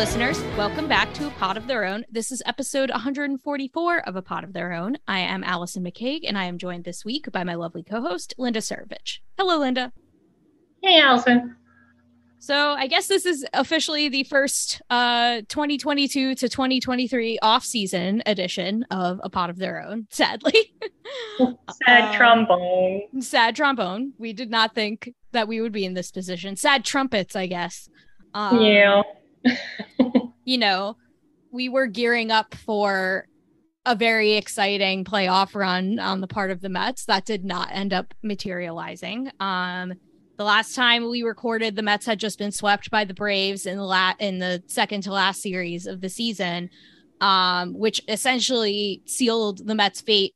Listeners. Welcome back to A Pod of Their Own. This is episode 144 of A Pod of Their Own. I am Allison McCague, and I am joined this week by my lovely co host, Linda Surovich. Hello, Linda. Hey, Allison. So, I guess this is officially the first uh, 2022 to 2023 off season edition of A Pod of Their Own, sadly. Sad Um, trombone. sad trombone. We did not think that we would be in this position. Sad trumpets, I guess. Um, yeah. you know, we were gearing up for a very exciting playoff run on the part of the Mets. That did not end up materializing. Um, the last time we recorded, the Mets had just been swept by the Braves in the la- in the second to last series of the season, um, which essentially sealed the Mets' fate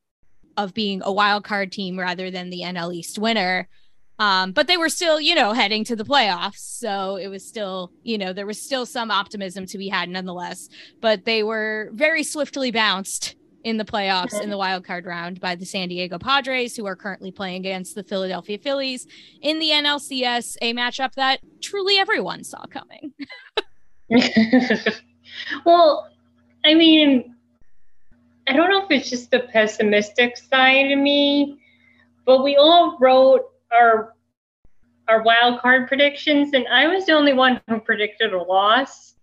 of being a wild card team rather than the NL East winner. Um, but they were still, you know, heading to the playoffs. So it was still, you know, there was still some optimism to be had nonetheless. But they were very swiftly bounced in the playoffs in the wild card round by the San Diego Padres, who are currently playing against the Philadelphia Phillies in the NLCS, a matchup that truly everyone saw coming. well, I mean, I don't know if it's just the pessimistic side of me, but we all wrote our our wild card predictions, and I was the only one who predicted a loss.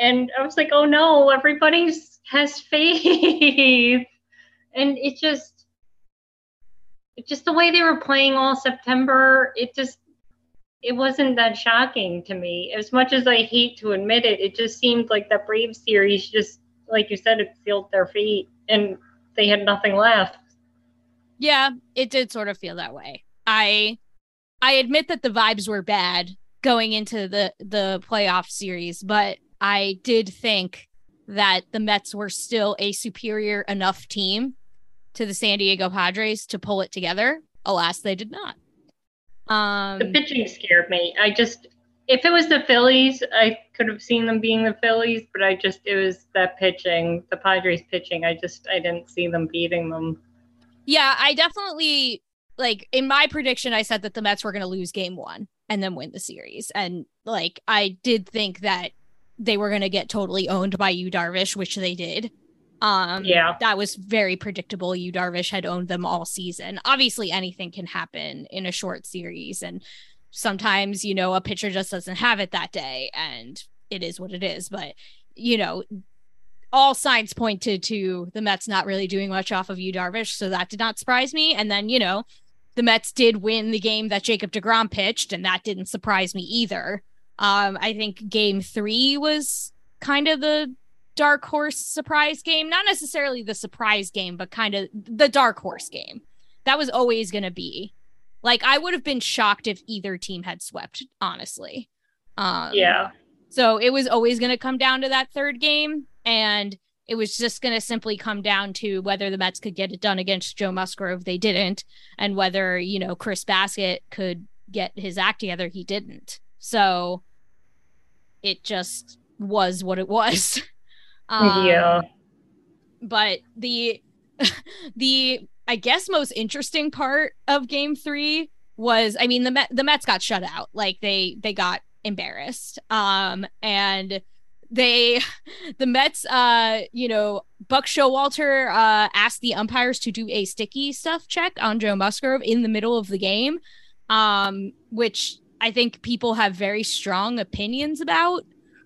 And I was like, oh no, everybody's has faith. and it just it just the way they were playing all September, it just it wasn't that shocking to me. As much as I hate to admit it, it just seemed like that Brave series just like you said, it sealed their fate and they had nothing left. Yeah, it did sort of feel that way. I I admit that the vibes were bad going into the the playoff series, but I did think that the Mets were still a superior enough team to the San Diego Padres to pull it together. Alas, they did not. Um, The pitching scared me. I just if it was the Phillies, I could have seen them being the Phillies, but I just it was that pitching, the Padres pitching. I just I didn't see them beating them. Yeah, I definitely like in my prediction, I said that the Mets were going to lose game one and then win the series. And like, I did think that they were going to get totally owned by you, Darvish, which they did. Um, Yeah. that was very predictable. Yu Darvish had owned them all season. Obviously, anything can happen in a short series, and sometimes you know a pitcher just doesn't have it that day, and it is what it is. But you know, all signs pointed to the Mets not really doing much off of Yu Darvish, so that did not surprise me. And then you know, the Mets did win the game that Jacob Degrom pitched, and that didn't surprise me either. Um, I think Game Three was kind of the dark horse surprise game not necessarily the surprise game but kind of the dark horse game that was always going to be like i would have been shocked if either team had swept honestly um Yeah. so it was always going to come down to that third game and it was just going to simply come down to whether the Mets could get it done against Joe Musgrove. They didn't. And whether, you know, Chris Bassitt could get his act together. He didn't. So it just was what it was. Um, yeah. but the the I guess most interesting part of game 3 was I mean the Met, the Mets got shut out. Like they they got embarrassed. Um and they the Mets uh you know Buck Showalter uh asked the umpires to do a sticky stuff check on Joe Musgrove in the middle of the game. Um which I think people have very strong opinions about.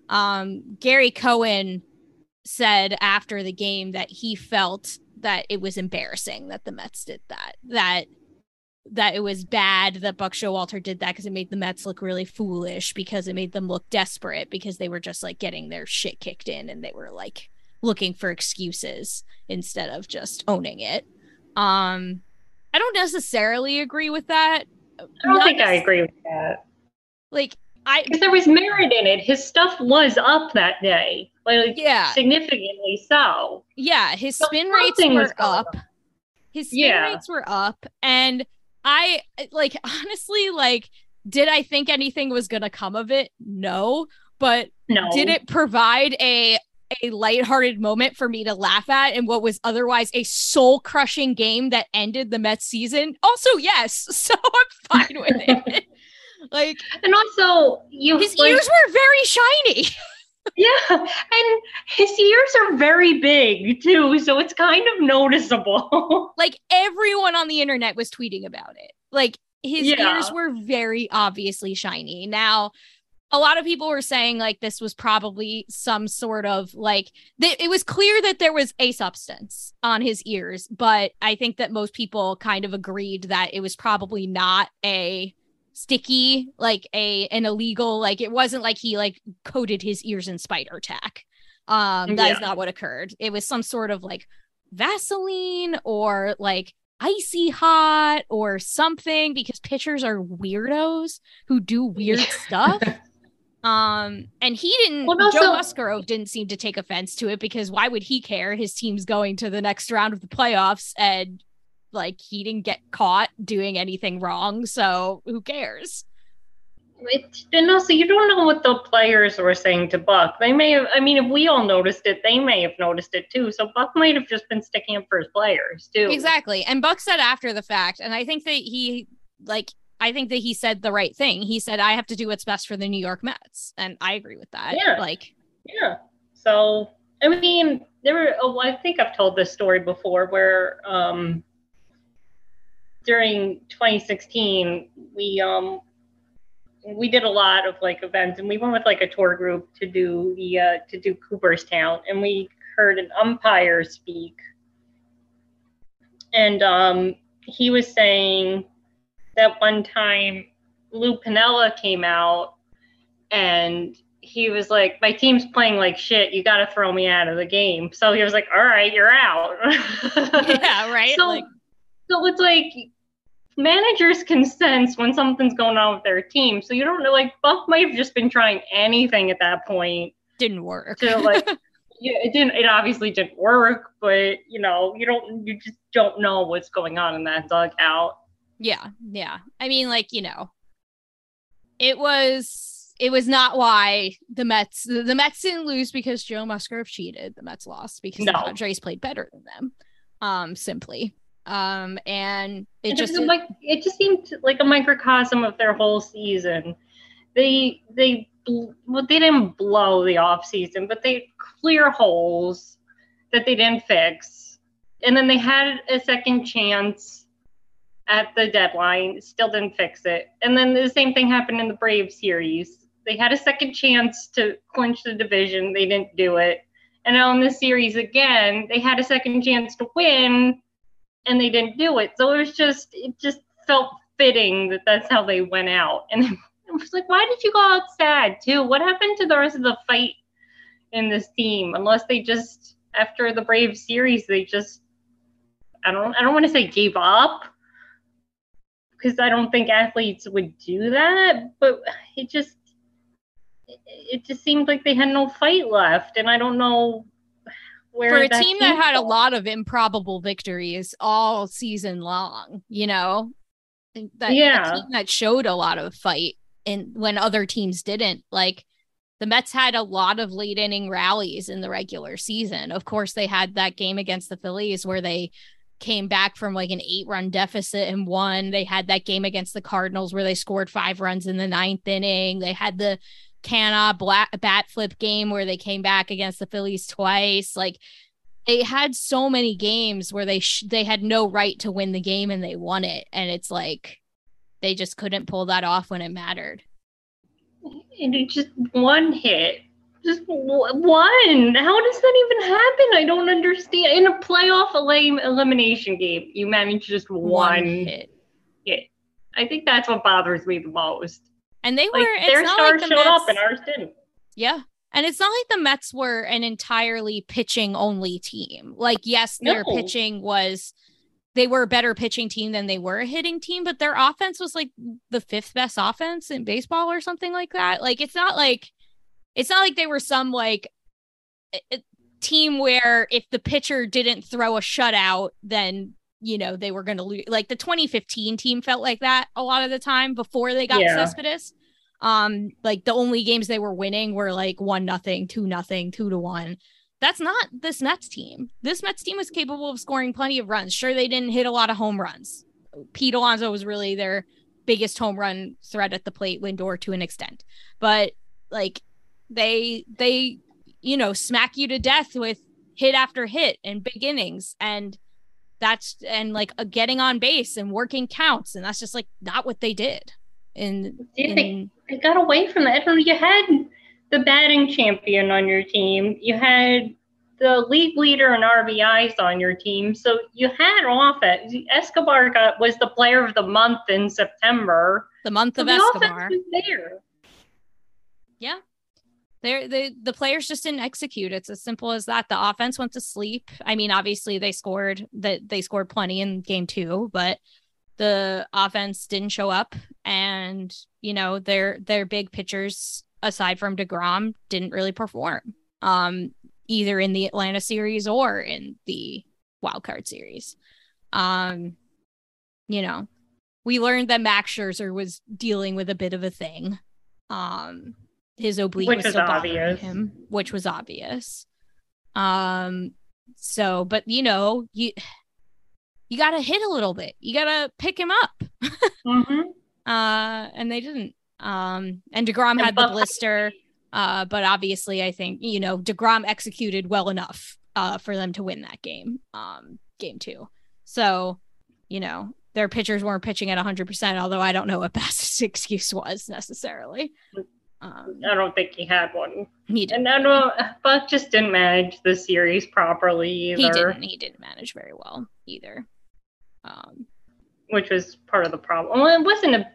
Um Gary Cohen said after the game that he felt that it was embarrassing that the Mets did that. That that it was bad that Buck Showalter did that because it made the Mets look really foolish because it made them look desperate because they were just like getting their shit kicked in and they were like looking for excuses instead of just owning it. Um I don't necessarily agree with that. I don't Not think I agree with that. Like I Because there was merit in it. His stuff was up that day. Like Yeah. significantly so. Yeah, his So spin rates were up. His spin Yeah. rates were up, and I like honestly like. Did I think anything was gonna come of it? No, but No. did it provide a a lighthearted moment for me to laugh at in what was otherwise a soul crushing game that ended the Mets season? Also, yes. So I'm fine with it. like And also you his like, ears were very shiny. Yeah. And his ears are very big too, so it's kind of noticeable. like everyone on the internet was tweeting about it. Like his Yeah. ears were very obviously shiny. Now, a lot of people were saying like this was probably some sort of like th- it was clear that there was a substance on his ears, but I think that most people kind of agreed that it was probably not a sticky like a an illegal like it wasn't like he like coated his ears in spider tack. Um that is Yeah. not what occurred. It was some sort of like vaseline or like icy hot or something because pitchers are weirdos who do weird stuff. Um and he didn't Well, joe also- musgrove didn't seem to take offense to it because why would he care? His team's going to the next round of the playoffs and like he didn't get caught doing anything wrong so who cares It, and also, you don't know what the players were saying to Buck. They may have, I mean, if we all noticed it, they may have noticed it too. So Buck might have just been sticking up for his players too. Exactly. And Buck said after the fact, and I think that he like I think that he said the right thing. He said, I have to do what's best for the New York Mets. And I agree with that. Yeah. Like, Yeah. So, I mean, there were, oh, I think I've told this story before where um, during 2016, we, um, we did a lot of like events and we went with like a tour group to do the, uh, to do Cooperstown and we heard an umpire speak. And um, he was saying that one time Lou Pinella came out and he was like, "My team's playing like shit. You got to throw me out of the game." So he was like, "All right, you're out." yeah, right. So, like, so it's like managers can sense when something's going on with their team. So you don't know. Like Buck might have just been trying anything at that point didn't work. to like. Yeah, it didn't. It obviously didn't work, but you know, you don't. You just don't know what's going on in that dugout. yeah, yeah. I mean, like, you know, it was it was not why the Mets the, the Mets didn't lose because Joe Musgrove cheated. The Mets lost because No. the Padres played better than them. Um, simply. Um, and it It just like it just seemed like a microcosm of their whole season. They they well they didn't blow the off season, but they clear holes. that they didn't fix. And then they had a second chance at the deadline, still didn't fix it. And then the same thing happened in the Brave series. They had a second chance to clinch the division, they didn't do it. And now in this series again, they had a second chance to win and they didn't do it. So it was just, it just felt fitting that that's how they went out. And I was like, why did you go out sad too? What happened to the rest of the fight in this team? Unless they just, after the Brave series, they just, I don't, I don't want to say gave up because I don't think athletes would do that, but it just, it just seemed like they had no fight left, and I don't know for a team that had from. a lot of improbable victories all season long. You know, that yeah, that showed a lot of fight, and when other teams didn't, like the Mets had a lot of late inning rallies in the regular season. Of course, they had that game against the Phillies where they came back from like an eight run deficit and won. They had that game against the Cardinals where they scored five runs in the ninth inning. They had the Canha black bat flip game where they came back against the Phillies twice. Like they had so many games where they sh- they had no right to win the game and they won it, and it's like they just couldn't pull that off when it mattered. And it just one hit, just one. How does that even happen? I don't understand. In a playoff elimination game, you manage just one, one hit. hit. I think that's what bothers me the most. And they were like, their stars like the showed Mets, up and ours didn't. Yeah. And it's not like the Mets were an entirely pitching only team. Like, yes, their no. pitching was they were a better pitching team than they were a hitting team, but their offense was like the fifth best offense in baseball or something like that. Like it's not like it's not like they were some like team where if the pitcher didn't throw a shutout, then you know they were going to lose like the 2015 team felt like that a lot of the time before they got yeah. Cespedes um like the only games they were winning were like one nothing two nothing two to one that's not this Mets team. This Mets team was capable of scoring plenty of runs. Sure, they didn't hit a lot of home runs. Pete Alonso was really their biggest home run threat at the plate, Lindor to an extent. But like they they you know smack you to death with hit after hit and big innings and that's and like uh, getting on base and working counts and that's just like not what they did and they, they got away from that. You had the batting champion on your team. You had the league leader in RBIs on your team. So you had offense. Escobar got was the player of the month in September. The month of so Escobar. there. Yeah they the the players just didn't execute. It's as simple as that. The offense went to sleep. I mean, obviously they scored that they scored plenty in game two, but the offense didn't show up, and you know their their big pitchers aside from Degrom didn't really perform. Um, either in the Atlanta series or in the wild card series. Um, you know, we learned that Max Scherzer was dealing with a bit of a thing. Um, his oblique which was still obvious. him, which was obvious. Um, so, but you know, you you got to hit a little bit. You got to pick him up. mm-hmm. Uh, and they didn't. Um, and Degrom had the blister. Uh, but obviously, I think you know Degrom executed well enough uh, for them to win that game, um, game two. So, you know, their pitchers weren't pitching at 100%, although I don't know what Bassitt's excuse was necessarily. Um, I don't think he had one. He didn't. And I don't, Buck just didn't manage the series properly either. He didn't. He didn't manage very well either. Um, which was part of the problem. Well, it wasn't a.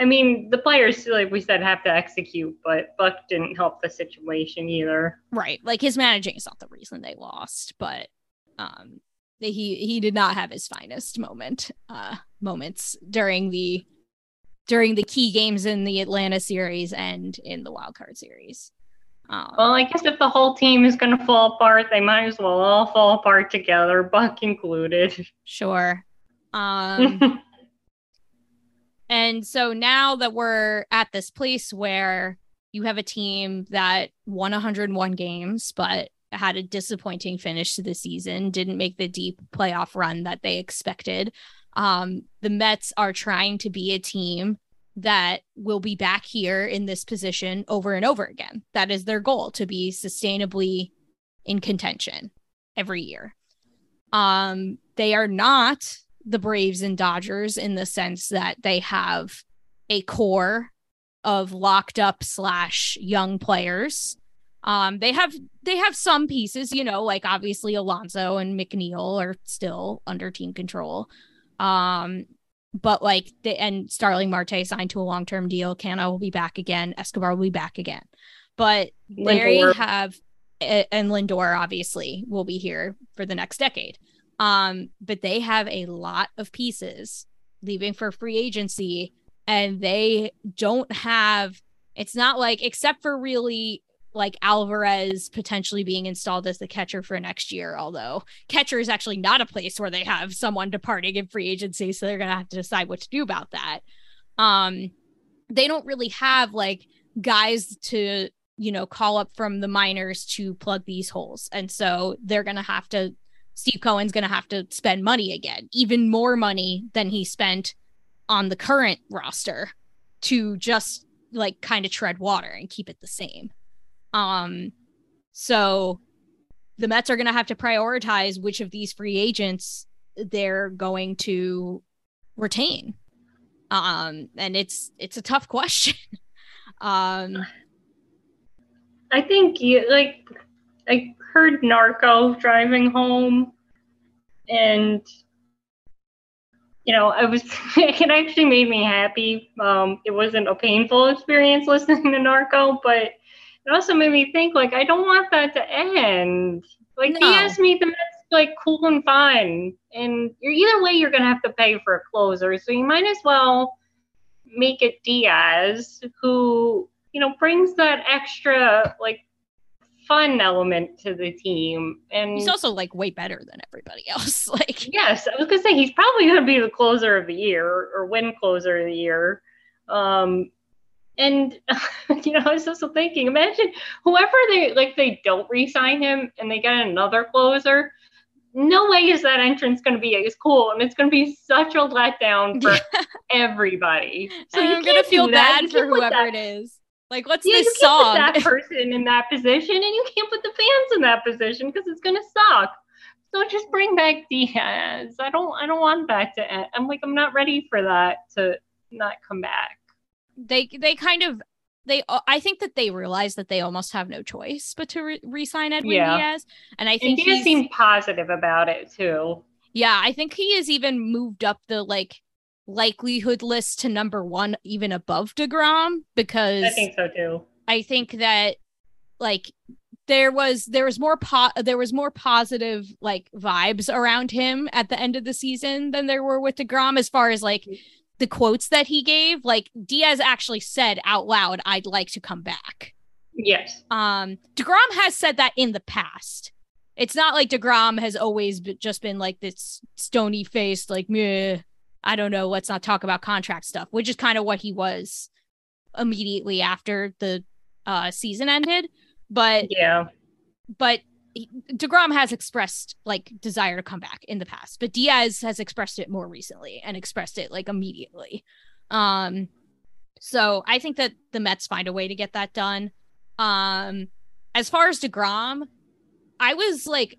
I mean, the players, like we said, have to execute, but Buck didn't help the situation either. Right. Like his managing is not the reason they lost, but um, he he did not have his finest moment uh moments during the during the key games in the Atlanta series and in the wild card series. Um, well, I guess if the whole team is going to fall apart, they might as well all fall apart together, Buck included. Sure. Um, and so now that we're at this place where you have a team that won 101 games, but had a disappointing finish to the season, didn't make the deep playoff run that they expected. Um, the Mets are trying to be a team that will be back here in this position over and over again. That is their goal to be sustainably in contention. every year. Um, they are not the Braves and Dodgers in the sense that they have a core of locked up slash young players. Um, they have they have some pieces, you know, like obviously Alonso and McNeil are still under team control. Um, but like the and Starling Marte signed to a long term deal. Canha will be back again. Escobar will be back again. But they have and Lindor obviously will be here for the next decade. Um, but they have a lot of pieces leaving for free agency, and they don't have. It's not like except for really like Alvarez potentially being installed as the catcher for next year, although catcher is actually not a place where they have someone departing in free agency, so they're gonna have to decide what to do about that. Um, they don't really have like guys to you know call up from the minors to plug these holes, and so they're gonna have to. Steve Cohen's gonna have to spend money again, even more money than he spent on the current roster to just like kind of tread water and keep it the same. Um, so the Mets are going to have to prioritize which of these free agents they're going to retain. Um, and it's it's a tough question. um, I think you like I heard Narco driving home, and you know, I was it actually made me happy. Um, it wasn't a painful experience listening to Narco, but it also made me think like I don't want that to end. Like no. Diaz made the Mets like cool and fun, and you're either way you're gonna have to pay for a closer, so you might as well make it Diaz, who you know brings that extra like fun element to the team. And he's also like way better than everybody else. like yes, I was gonna say he's probably gonna be the closer of the year or win closer of the year. Um, and you know, I was also thinking, imagine whoever they like they don't re-sign him and they get another closer. No way is that entrance going to be as cool, and it's going to be such a letdown for everybody. So and I'm going to feel bad for whoever that, it is. Like, what's yeah, this song? that person in that position, and you can't put the fans in that position because it's going to suck. So just bring back Diaz. I don't. I don't want that to end. I'm like, I'm not ready for that to not come back they they kind of they uh, I think that they realize that they almost have no choice but to re- sign Edwin yeah. Diaz, and I think he seemed positive about it too. Yeah, I think he has even moved up the like likelihood list to number one, even above Degrom, because I think so too. I think that like there was there was more po- there was more positive like vibes around him at the end of the season than there were with Degrom as far as like the quotes that he gave, like Diaz actually said out loud, I'd like to come back. Yes. Um, DeGrom has said that in the past. It's not like DeGrom has always be- just been like this stony faced, like, meh, I don't know, let's not talk about contract stuff, which is kind of what he was immediately after the uh, season ended. But yeah, but DeGrom has expressed like desire to come back in the past, but Diaz has expressed it more recently and expressed it like immediately. Um so I think that the Mets find a way to get that done. Um as far as DeGrom, I was like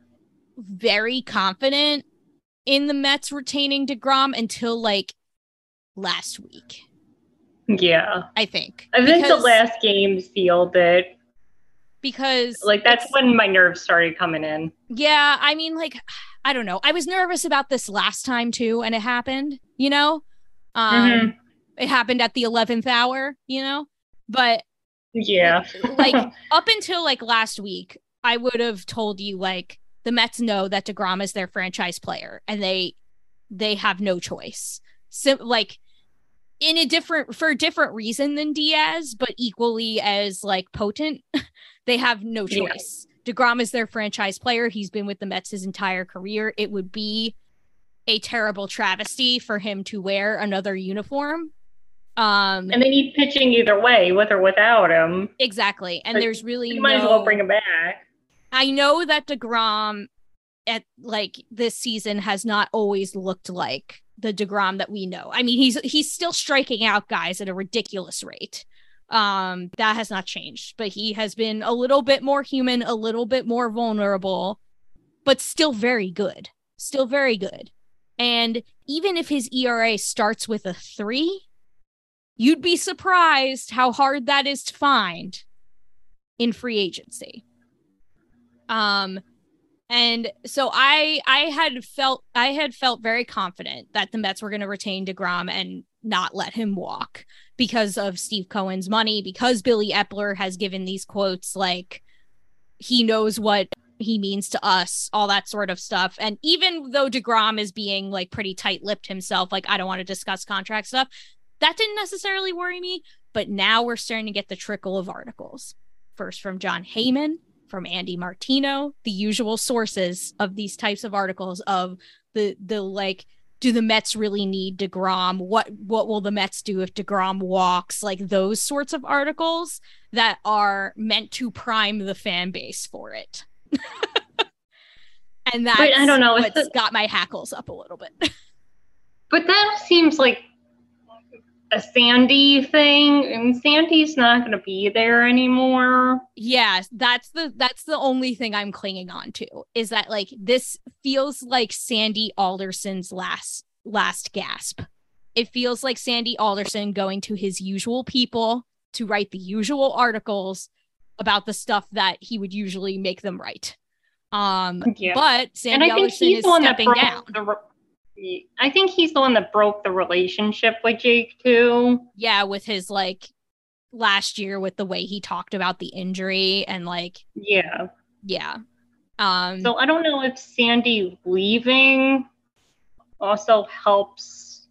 very confident in the Mets retaining DeGrom until like last week. Yeah. I think. I think because... the last game sealed it because like that's when my nerves started coming in. Yeah, I mean like I don't know. I was nervous about this last time too and it happened, you know? Um mm-hmm. it happened at the 11th hour, you know? But yeah. like up until like last week, I would have told you like the Mets know that DeGrom is their franchise player and they they have no choice. So like in a different for a different reason than Diaz, but equally as like potent. They have no choice. Yeah. DeGrom is their franchise player. He's been with the Mets his entire career. It would be a terrible travesty for him to wear another uniform. Um, and they need pitching either way, with or without him. Exactly. And like, there's really you might no... as well bring him back. I know that DeGrom at like this season has not always looked like the DeGrom that we know. I mean, he's he's still striking out guys at a ridiculous rate. Um, that has not changed, but he has been a little bit more human, a little bit more vulnerable. but still very good. Still very good. And even if his ERA starts with a three, you'd be surprised how hard that is to find in free agency. Um, and so I I had felt I had felt very confident that the Mets were going to retain DeGrom and not let him walk because of Steve Cohen's money, because Billy Eppler has given these quotes like he knows what he means to us, all that sort of stuff. And even though DeGrom is being like pretty tight lipped himself, like, I don't want to discuss contract stuff, that didn't necessarily worry me. But now we're starting to get the trickle of articles. First from Jon Heyman, from Andy Martino, the usual sources of these types of articles of the the like do the Mets really need DeGrom? What what will the Mets do if DeGrom walks? Like those sorts of articles that are meant to prime the fan base for it. and that's I don't know. what's got my hackles up a little bit. but that seems like a Sandy thing, and Sandy's not going to be there anymore. Yeah, that's the that's the only thing I'm clinging on to is that like this feels like Sandy Alderson's last last gasp. It feels like Sandy Alderson going to his usual people to write the usual articles about the stuff that he would usually make them write. Um, yeah. but Sandy i Alderson is stepping down. The, I think he's the one that broke the relationship with Jake too. Yeah, with his like last year with the way he talked about the injury and like yeah. Yeah. Um So I don't know if Sandy leaving also helps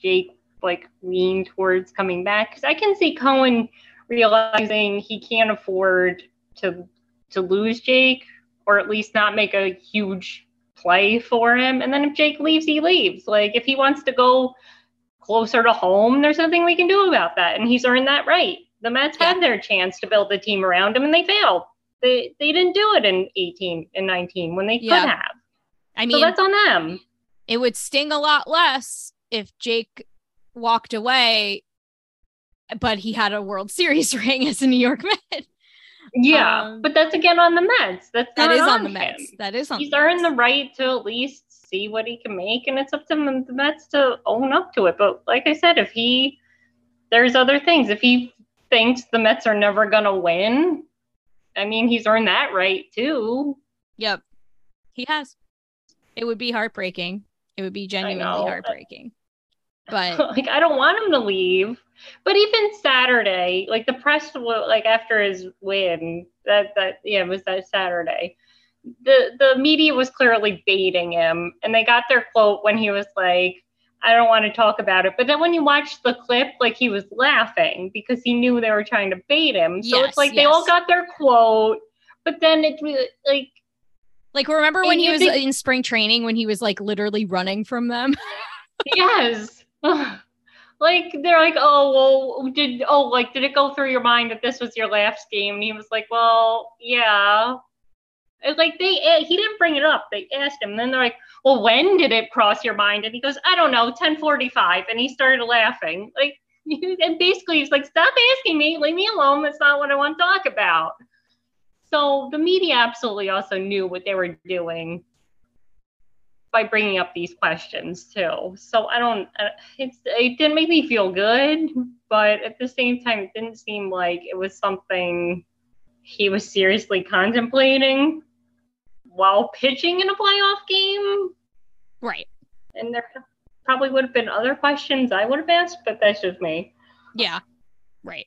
Jake like lean towards coming back cuz I can see Cohen realizing he can't afford to to lose Jake or at least not make a huge play for him. And then if Jake leaves, he leaves. Like if he wants to go closer to home, there's nothing we can do about that. And he's earned that right. The Mets yeah. had their chance to build a team around him and they failed. They they didn't do it in 18 and 19 when they yeah. could have. I mean, so that's on them. It would sting a lot less if Jake walked away, but he had a World Series ring as a New York Met. Yeah, um, but that's again on the Mets. That's that is on, on the Mets. That is on. He's earned the right to at least see what he can make, and it's up to the Mets to own up to it. But like I said, if he, there's other things. If he thinks the Mets are never gonna win, I mean, he's earned that right too. Yep, he has. It would be heartbreaking. It would be genuinely heartbreaking. But like, I don't want him to leave. But even Saturday, like the press, like after his win, that that yeah, it was that Saturday. The the media was clearly baiting him, and they got their quote when he was like, "I don't want to talk about it." But then when you watch the clip, like he was laughing because he knew they were trying to bait him. So yes, it's like yes. they all got their quote, but then it was like like remember when he was in spring training when he was like literally running from them? yes. Like they're like, oh well, did oh like did it go through your mind that this was your last game? And he was like, well, yeah. It's like they eh, he didn't bring it up. They asked him, and then they're like, well, when did it cross your mind? And he goes, I don't know, ten forty five, and he started laughing. Like and basically he's like, stop asking me, leave me alone. That's not what I want to talk about. So the media absolutely also knew what they were doing by bringing up these questions too. So I don't, it's, it didn't make me feel good, but at the same time, it didn't seem like it was something he was seriously contemplating while pitching in a playoff game. Right. And there probably would have been other questions I would have asked, but that's just me. Yeah. Right.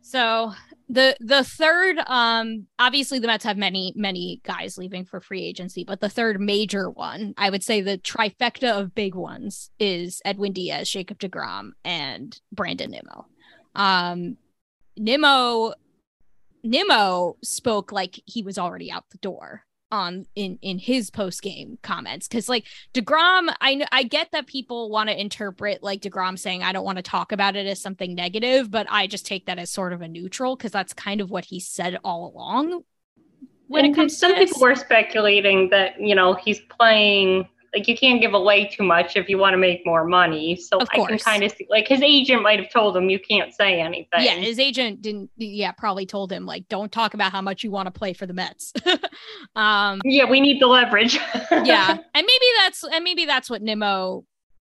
So the the third um obviously the Mets have many many guys leaving for free agency but the third major one I would say the trifecta of big ones is Edwin Diaz, Jacob DeGrom and Brandon Nimmo. Um Nimmo Nimmo spoke like he was already out the door on in in his post game comments because like Degrom, I I get that people want to interpret like Degrom saying I don't want to talk about it as something negative, but I just take that as sort of a neutral because that's kind of what he said all along. When and it comes some people were speculating that you know he's playing like you can't give away too much if you want to make more money. So I can kind of see like his agent might have told him you can't say anything. Yeah, his agent didn't. Yeah, probably told him like, don't talk about how much you want to play for the Mets. um, yeah, we need the leverage. yeah, and maybe that's and maybe that's what Nimmo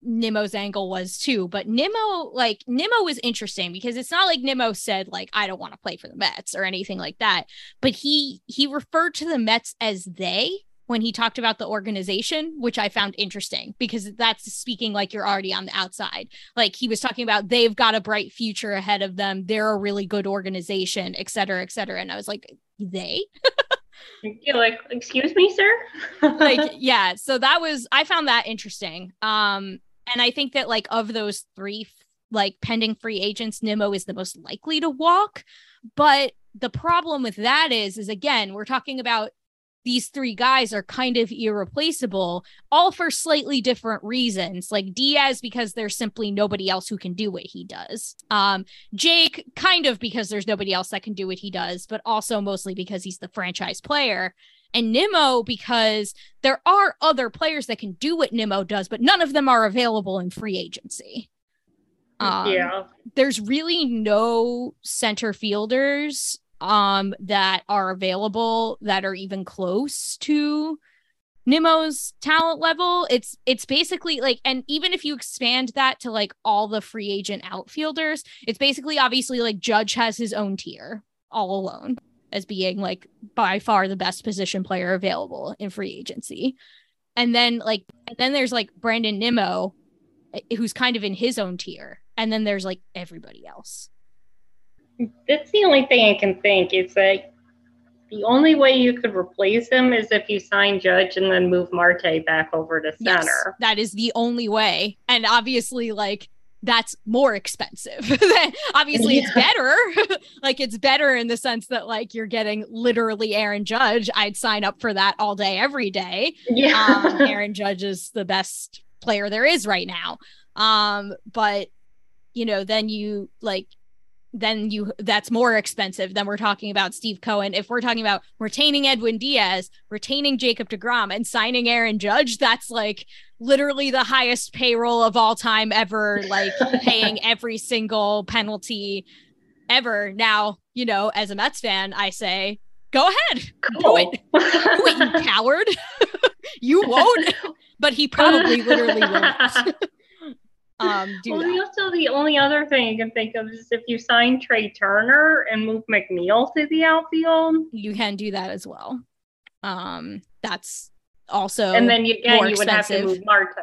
Nimmo's angle was too. But Nimmo, like Nimmo was interesting because it's not like Nimmo said like I don't want to play for the Mets or anything like that. But he he referred to the Mets as they when he talked about the organization, which I found interesting because that's speaking like you're already on the outside. Like he was talking about they've got a bright future ahead of them. They're a really good organization, et cetera, et cetera. And I was like, they? You're like, excuse me, sir. like yeah so that was i found that interesting um and i think that like of those three like pending free agents nimmo is the most likely to walk but the problem with that is is again we're talking about these three guys are kind of irreplaceable all for slightly different reasons like diaz because there's simply nobody else who can do what he does um jake kind of because there's nobody else that can do what he does but also mostly because he's the franchise player and Nimmo because there are other players that can do what Nimmo does, but none of them are available in free agency. Um, yeah. There's really no center fielders um, that are available that are even close to Nimmo's talent level. It's it's basically like, and even if you expand that to like all the free agent outfielders, it's basically obviously like Judge has his own tier all alone as being like by far the best position player available in free agency. And then like and then there's like Brandon Nimmo eh, who's kind of in his own tier. And then there's like everybody else. That's the only thing I can think. It's like the only way you could replace him is if you sign Judge and then move Marte back over to Yes, center. that is the only way. And obviously like that's more expensive. obviously it's better. like it's better in the sense that like you're getting literally Aaron Judge. I'd sign up for that all day every day. Yeah. um, Aaron Judge is the best player there is right now. Um, but you know, then you like, then you that's more expensive. than we're talking about Steve Cohen. If we're talking about retaining Edwin Diaz, retaining Jacob DeGrom, and signing Aaron Judge, that's like literally the highest payroll of all time ever. Like paying every single penalty ever. Now, you know, as a Mets fan, I say, go ahead, do it. Do it, you coward. you won't, but he probably literally won't. Um, do well, that. the- also the only other thing you can think of is if you sign Trea Turner and move McNeil to the outfield, You can do that as well. Um, that's also and then you, again more you would have to move Marte.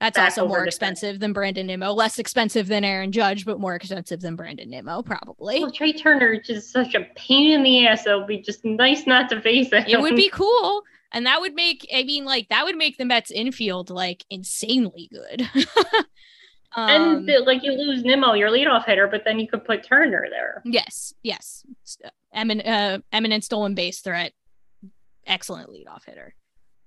That's also more expensive than Brandon Nimmo. Less expensive than Aaron Judge, but more expensive than Brandon Nimmo, probably. Well, Trea Turner is just such a pain in the ass. It'll be just nice not to face him. It would be cool. And that would make, I mean, like, that would make the Mets infield like insanely good. um, and the- like you lose Nimmo, your leadoff hitter, but then you could put Turner there. Yes, yes. Emin- uh, eminent stolen base threat. Excellent leadoff hitter.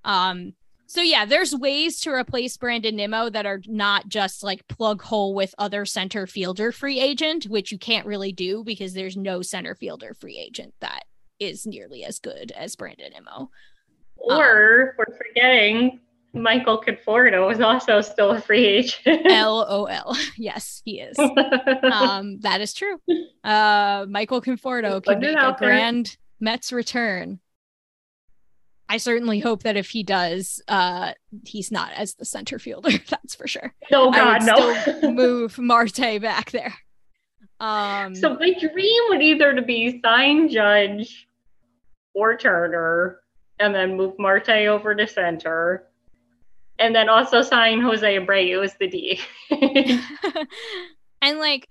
Um, so yeah, there's ways to replace Brandon Nimmo that are not just like plug hole with other center fielder free agent, which you can't really do because there's no center fielder free agent that is nearly as good as Brandon Nimmo. Or we're forgetting Michael Conforto is also still a free agent. LOL. Yes, he is. um, that is true. Uh, Michael Conforto can make a grand Mets return. I certainly hope that if he does, uh, he's not as the center fielder. That's for sure. Oh I God, would no. still move Marte back there. Um, so my dream would either to be sign Judge or Turner, and then move Marte over to center, and then also sign Jose Abreu as the D. and like,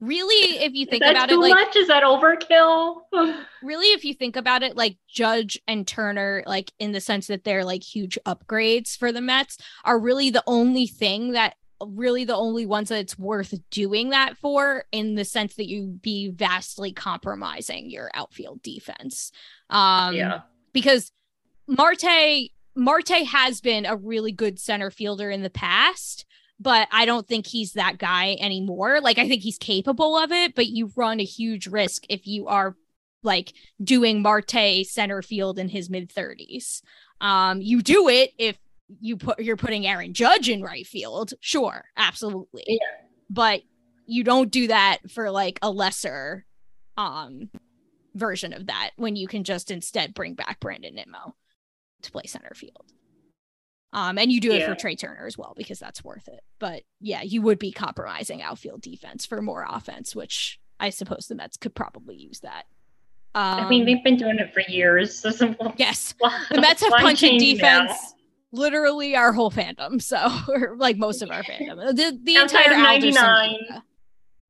really, if you think about too it, like much. Is that overkill? really if you think about it like judge and turner like in the sense that they're like huge upgrades for the mets are really the only thing that really the only ones that it's worth doing that for in the sense that you'd be vastly compromising your outfield defense um yeah. because marte marte has been a really good center fielder in the past but I don't think he's that guy anymore. Like I think he's capable of it, but you run a huge risk if you are like doing Marte center field in his mid 30s. Um, you do it if you put you're putting Aaron Judge in right field, sure, absolutely. Yeah. But you don't do that for like a lesser um version of that when you can just instead bring back Brandon Nimmo to play center field. Um, and you do it for Trea Turner as well because that's worth it. But yeah, you would be compromising outfield defense for more offense, which I suppose the Mets could probably use that. Um, I mean, they've been doing it for years. yes, the Mets have punching change now? defense. Literally, our whole fandom. So, or like most of our fandom, the, the entire 99. era.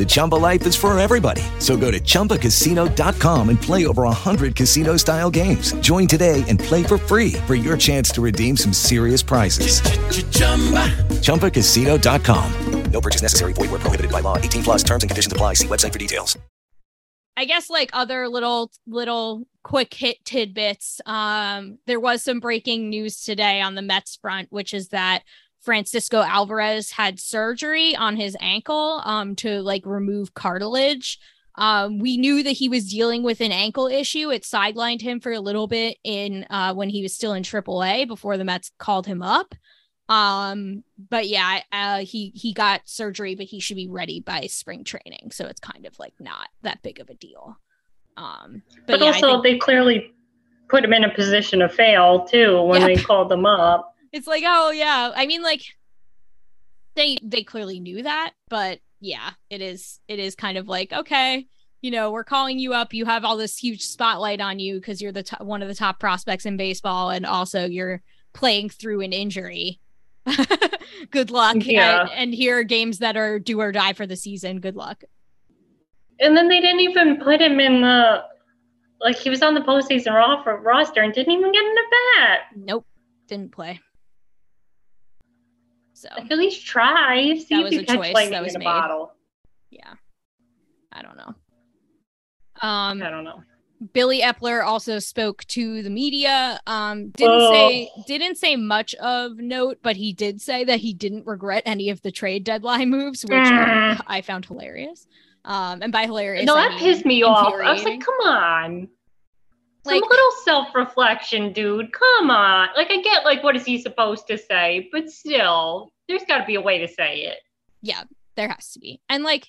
The Chumba life is for everybody. So go to ChumbaCasino.com and play over 100 casino style games. Join today and play for free for your chance to redeem some serious prizes. ChumbaCasino.com. No purchase necessary. Void where prohibited by law. 18 plus terms and conditions apply. See website for details. I guess like other little little quick hit tidbits. Um, there was some breaking news today on the Mets front, which is that Francisco Alvarez had surgery on his ankle um to like remove cartilage. Um, we knew that he was dealing with an ankle issue. It sidelined him for a little bit in uh when he was still in AAA before the Mets called him up. Um, but yeah, uh, he he got surgery, but he should be ready by spring training, so it's kind of like not that big of a deal. Um, but, But, yeah, also, think they clearly put him in a position to fail too when Yeah. they called him up. It's like, oh yeah, I mean, like they they clearly knew that, but yeah, it is it is kind of like okay, you know, we're calling you up. You have all this huge spotlight on you because you're the to- one of the top prospects in baseball, and also you're playing through an injury. Good luck. Yeah. And, and here are games that are do or die for the season. Good luck. And then they didn't even put him in the like he was on the postseason ro- roster and didn't even get in the bat. Nope, didn't play. So Like, at least try. See That if was you a catch choice that was in a made. bottle. yeah, I don't know. Um, I don't know. Billy Eppler also spoke to the media. Um, didn't Oh. say didn't say much of note, but he did say that he didn't regret any of the trade deadline moves, which Mm. I found hilarious. Um, and by hilarious, No, I that mean pissed me off. I was like, come on. Some little self reflection, dude. Come on. Like, I get, like, what is he supposed to say? But still, there's got to be a way to say it. yeah, there has to be. And like,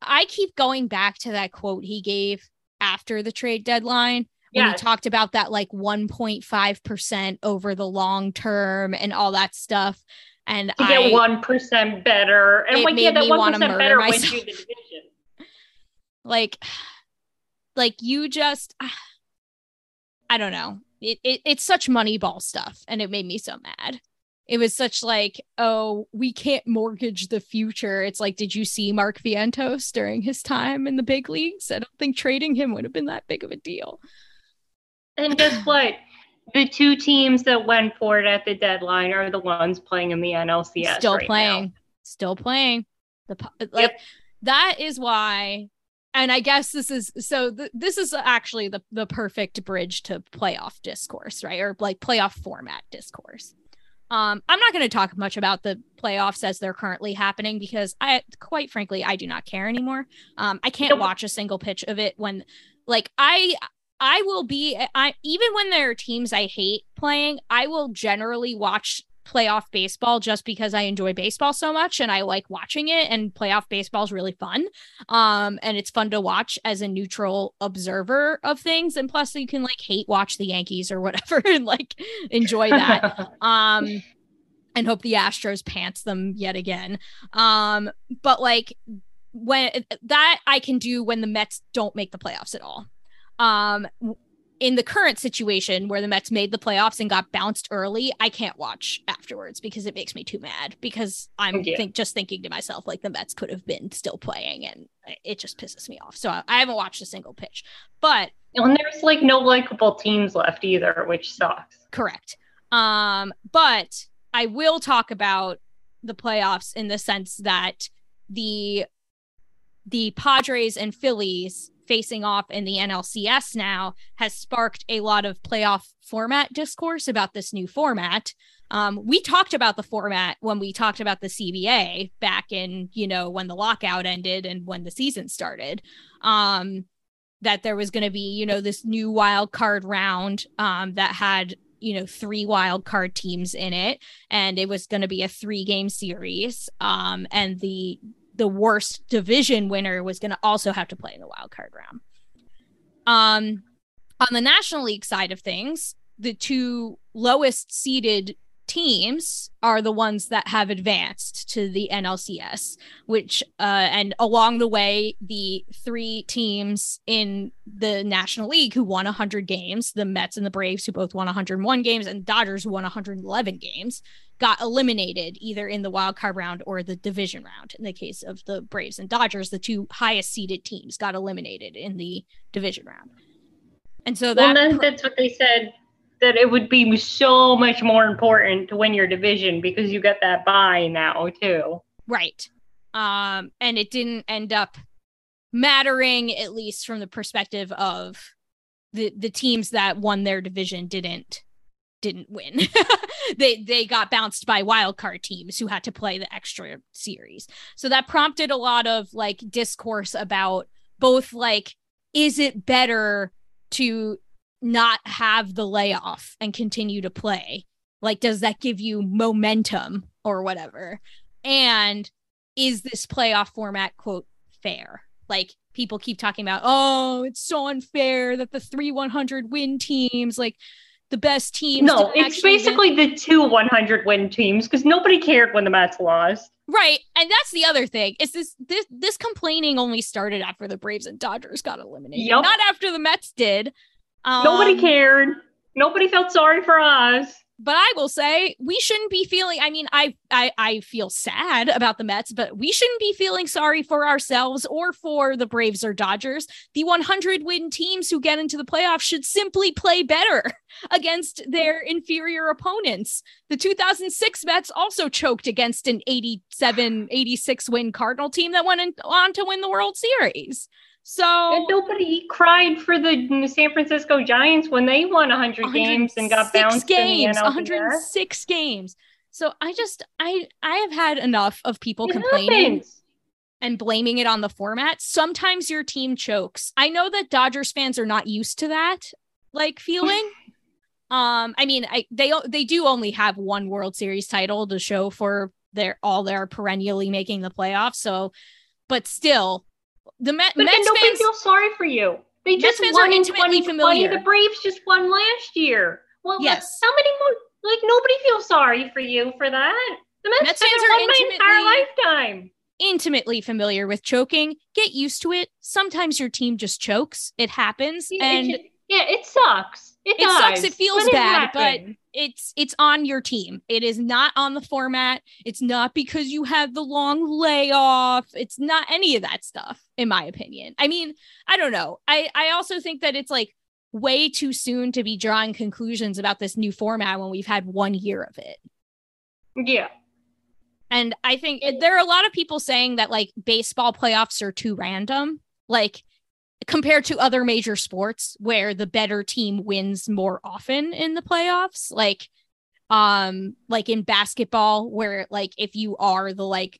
I keep going back to that quote he gave after the trade deadline when Yes. he talked about that like 1.5% over the long term and all that stuff. And To I get 1% better. And, like, yeah, that 1% wanna murder better wins you the division. like like you just I don't know. It, it it's such moneyball stuff and it made me so mad. It was such like, oh, we can't mortgage the future. It's like, did you see Mark Vientos during his time in the big leagues? I don't think trading him would have been that big of a deal. And guess what? The two teams that went for it at the deadline are the ones playing in the NLCS. still right now. playing still playing the like that is why and i guess this is so th- this is actually the the perfect bridge to playoff discourse right? Or like playoff format discourse. Um i'm not going to talk much about the playoffs as they're currently happening because i quite frankly i do not care anymore. Um i can't watch a single pitch of it when like i I will be I even when there are teams I hate playing, I will generally watch playoff baseball just because I enjoy baseball so much and I like watching it and playoff baseball is really fun. Um and it's fun to watch as a neutral observer of things and plus you can like hate watch the Yankees or whatever and like enjoy that. um and hope the Astros pants them yet again. Um but like when that I can do when the Mets don't make the playoffs at all. Um in the current situation where the Mets made the playoffs and got bounced early, I can't watch afterwards because it makes me too mad because I'm Yeah. think just thinking to myself like the Mets could have been still playing and it just pisses me off. So I, I haven't watched a single pitch. But And there's like no likable teams left either, which sucks. Correct. Um, but I will talk about the playoffs in the sense that the the Padres and Phillies facing off in the NLCS now has sparked a lot of playoff format discourse about this new format. Um, we talked about the format when we talked about the CBA back in, you know, when the lockout ended and when the season started. Um, that there was going to be, you know, this new wild card round um, that had, you know, three wild card teams in it, and it was going to be a three game series. Um, and the the worst division winner was going to also have to play in the wild card round. Um, on the National League side of things, the two lowest seeded teams are the ones that have advanced to the NLCS, which, uh, and along the way, the three teams in the National League who won 100 games, the Mets and the Braves, who both won 101 games, and Dodgers, who won 111 games, got eliminated either in the wild card round or the division round. In the case of the Braves and Dodgers, the two highest seeded teams got eliminated in the division round. And so that well, that's what they said that it would be so much more important to win your division because you get that buy now too. Right. Um, and it didn't end up mattering, at least from the perspective of the the teams that won their division didn't didn't win. they they got bounced by wildcard teams who had to play the extra series. So that prompted a lot of like discourse about both like is it better to not have the layoff and continue to play? Like, does that give you momentum or whatever? And is this playoff format, quote, fair? Like, people keep talking about, oh, it's so unfair that the three 100 win teams, like, the best teams. No, it's basically win. the two 100 win teams because nobody cared when the Mets lost. Right, and that's the other thing. Is this this this complaining only started after the Braves and Dodgers got eliminated, yep. not after the Mets did. Um, Nobody cared. Nobody felt sorry for us. But I will say we shouldn't be feeling. I mean, I, I I feel sad about the Mets, but we shouldn't be feeling sorry for ourselves or for the Braves or Dodgers. The 100 win teams who get into the playoffs should simply play better against their inferior opponents. The 2006 Mets also choked against an 87 86 win Cardinal team that went on to win the World Series. So and nobody cried for the San Francisco Giants when they won 100 games and got bounced games, 106 games. So I just I I have had enough of people it complaining happens. and blaming it on the format. Sometimes your team chokes. I know that Dodgers fans are not used to that like feeling. um I mean, I they they do only have one World Series title to show for their all their perennially making the playoffs. So but still the Met, but Mets nobody fans, feels sorry for you. They just Mets won in 2020. Familiar. The Braves just won last year. Well, yes. How many more? Like nobody feels sorry for you for that. The Mets, Mets fans are my entire lifetime. Intimately familiar with choking. Get used to it. Sometimes your team just chokes. It happens, yeah, and it, yeah, it sucks. It, it sucks. It feels bad, but it's it's on your team. It is not on the format. It's not because you had the long layoff. It's not any of that stuff, in my opinion. I mean, I don't know. I I also think that it's like way too soon to be drawing conclusions about this new format when we've had one year of it. Yeah. And I think there are a lot of people saying that like baseball playoffs are too random. Like compared to other major sports where the better team wins more often in the playoffs like um like in basketball where like if you are the like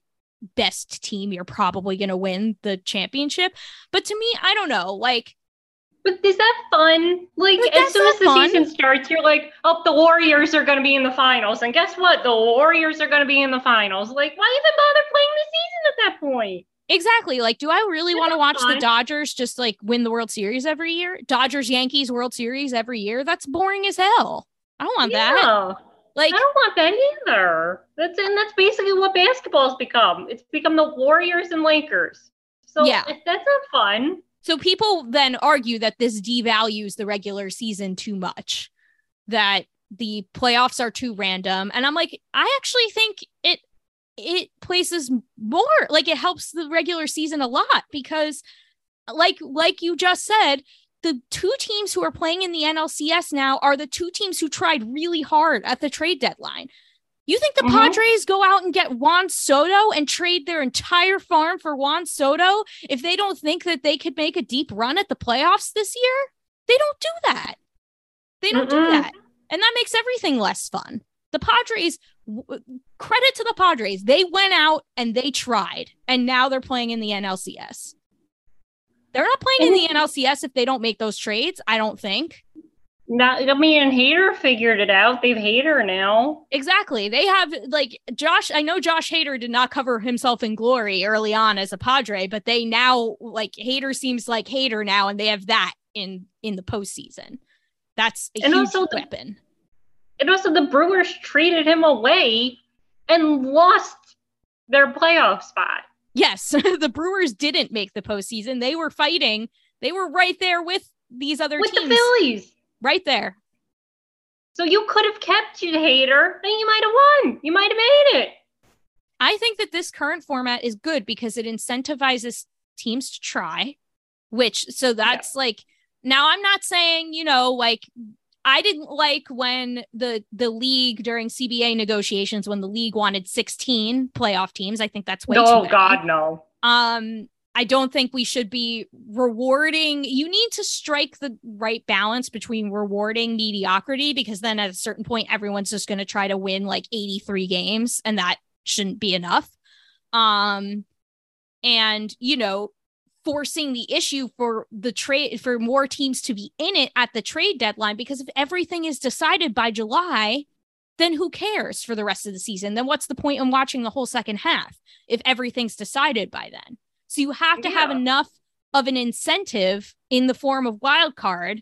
best team you're probably going to win the championship but to me i don't know like but is that fun? Like, like as soon as the fun. season starts, you're like, oh, the Warriors are going to be in the finals. And guess what? The Warriors are going to be in the finals. Like, why even bother playing the season at that point? Exactly. Like, do I really want to watch the Dodgers just like win the World Series every year? Dodgers Yankees World Series every year? That's boring as hell. I don't want yeah. that. Like I don't want that either. That's and that's basically what basketball's become. It's become the Warriors and Lakers. So yeah. that's not fun. So people then argue that this devalues the regular season too much. That the playoffs are too random. And I'm like, I actually think it it places more like it helps the regular season a lot because like like you just said the two teams who are playing in the NLCS now are the two teams who tried really hard at the trade deadline. You think the Mhm. Padres go out and get Juan Soto and trade their entire farm for Juan Soto if they don't think that they could make a deep run at the playoffs this year? They don't do that. They don't do Mm-mm. that. And that makes everything less fun. The Padres, Uh, credit to the Padres, they went out and they tried, and now they're playing in the NLCS. They're not playing in the NLCS if they don't make those trades, I don't think. Not, I mean, Hader figured it out. They've Hader now. Exactly. They have like Josh. I know Josh Hader did not cover himself in glory early on as a Padre, but they now like Hader seems like Hader now, and they have that in in the postseason. That's a And huge also the- weapon. And also, the Brewers traded him away and lost their playoff spot. Yes, the Brewers didn't make the postseason. They were fighting. They were right there with these other teams. with teams. the Phillies. Right there. So you could have kept your Hader, then you might have won. You might have made it. I think that this current format is good because it incentivizes teams to try, which so that's like now I'm not saying, you know, like I didn't like when the the league during CBA negotiations when the league wanted 16 playoff teams. I think that's way too oh. God, no. Um, I don't think we should be rewarding. You need to strike the right balance between rewarding mediocrity because then at a certain point, everyone's just going to try to win like 83 games, and that shouldn't be enough. Um, and you know, forcing the issue for the trade for more teams to be in it at the trade deadline because if everything is decided by July, then who cares for the rest of the season? Then what's the point in watching the whole second half if everything's decided by then? So you have to have enough of an incentive in the form of wild card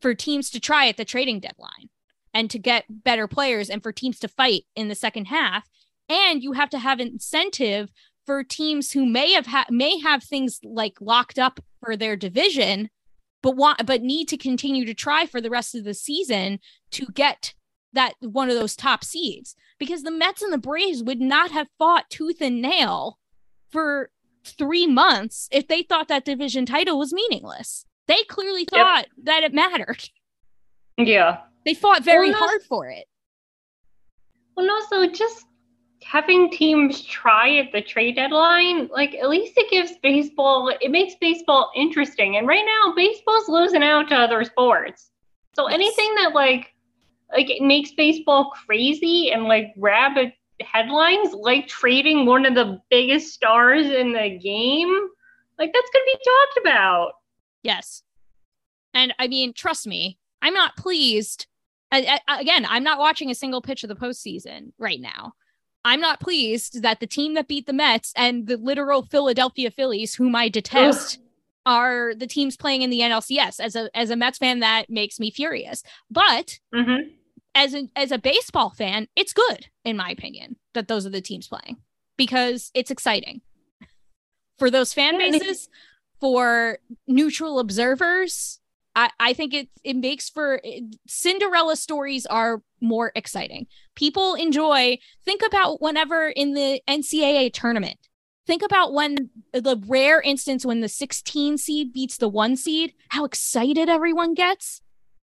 for teams to try at the trading deadline and to get better players and for teams to fight in the second half. And you have to have incentive for teams who may have ha- may have things like locked up for their division, but want but need to continue to try for the rest of the season to get that one of those top seeds because the Mets and the Braves would not have fought tooth and nail for three months if they thought that division title was meaningless. They clearly thought that it mattered. Yeah. They fought very Well, no- hard for it. Well, and also just having teams try at the trade deadline, like at least it gives baseball, it makes baseball interesting. And right now, baseball's losing out to other sports. So anything that like like it makes baseball crazy and like rabid headlines, like trading one of the biggest stars in the game, like that's gonna be talked about. Yes. And I mean, trust me, I'm not pleased. I, I- again, I'm not watching a single pitch of the postseason right now. I'm not pleased that the team that beat the Mets and the literal Philadelphia Phillies, whom I detest, are the teams playing in the NLCS. As a as a Mets fan, that makes me furious. But Mm-hmm. as a as a baseball fan, it's good in my opinion that those are the teams playing because it's exciting for those fan bases, for neutral observers. I, I think it it makes for Cinderella stories are more exciting. People enjoy. Think about whenever in the NCAA tournament. Think about when the rare instance when the 16 seed beats the one seed, how excited everyone gets.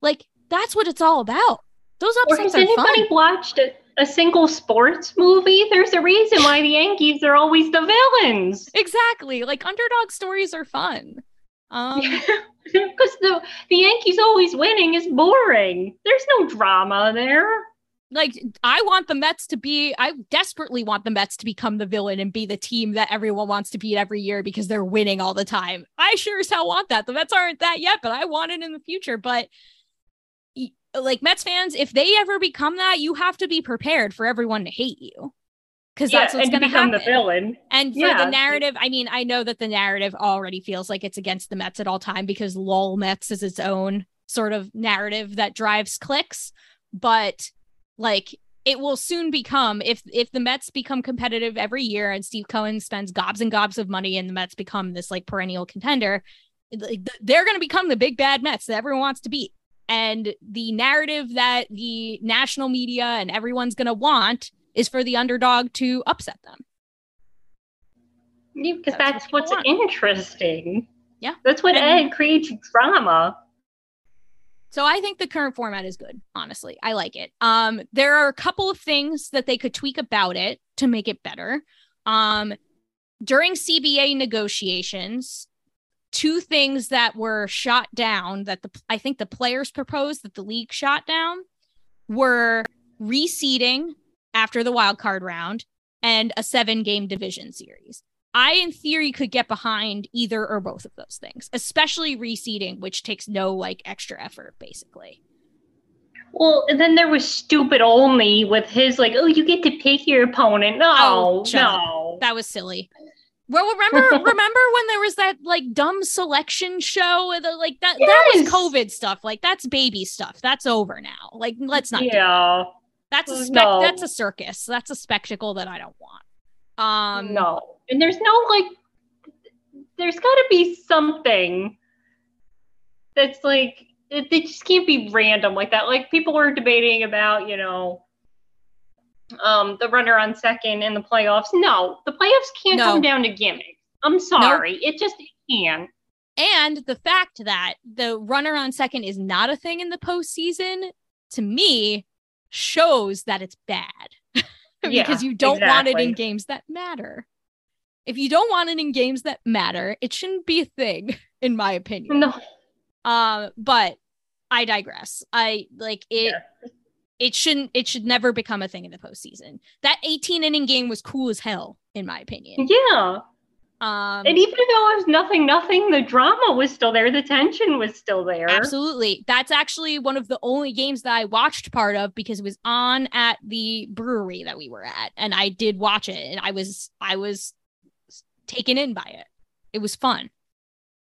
Like that's what it's all about. Those Or upsets has are anybody fun. watched a, a single sports movie? There's a reason why the Yankees are always the villains. Exactly. Like underdog stories are fun. Um, Because the, the Yankees always winning is boring. There's no drama there. like I want the Mets to be I desperately want the Mets to become the villain and be the team that everyone wants to beat every year because they're winning all the time. I sure as hell want that. The Mets aren't that yet, but I want it in the future. But like Mets fans, if they ever become that, you have to be prepared for everyone to hate you. Because that's what's going to become happen. the villain. And for Yeah. the narrative, I mean, I know that the narrative already feels like it's against the Mets at all time because lol Mets is its own sort of narrative that drives clicks, but like it will soon become if if the Mets become competitive every year and Steve Cohen spends gobs and gobs of money and the Mets become this like perennial contender, they're going to become the big bad Mets that everyone wants to beat. And the narrative that the national media and everyone's going to want is for the underdog to upset them. Because That's that's, what what's want. interesting. Yeah. That's what And- creates drama. So I think the current format is good, honestly. I like it. Um there are a couple of things that they could tweak about it to make it better. Um during CBA negotiations, two things that were shot down that the I think the players proposed that the league shot down were reseeding after the wild card round and a seven game division series. I, in theory, could get behind either or both of those things, especially reseeding, which takes no like extra effort, basically. Well, and then there was stupid only with his like, oh, you get to pick your opponent. No, Oh, up. no. That was silly. Well, remember, remember when there was that like dumb selection show? with the- Like that, that was COVID stuff. Like that's baby stuff. That's over now. Like let's not. Yeah. That's a spec- no. That's a circus. That's a spectacle that I don't want. Um, no. And there's no like there's gotta be something that's like it, it just can't be random like that. Like people were debating about, you know, um the runner on second in the playoffs. No, the playoffs can't No. come down to gimmicks. I'm sorry. It just it can. And the fact that the runner on second is not a thing in the postseason, to me, shows that it's bad. Yeah, because you don't want it in games that matter. If you don't want it in games that matter, it shouldn't be a thing, in my opinion. No. Um, but I digress. I like it. It shouldn't. It should never become a thing in the postseason. That 18 inning game was cool as hell, in my opinion. Yeah. Um, And even though it was nothing, nothing, the drama was still there. The tension was still there. Absolutely. That's actually one of the only games that I watched part of because it was on at the brewery that we were at and I did watch it and I was I was taken in by it. It was fun.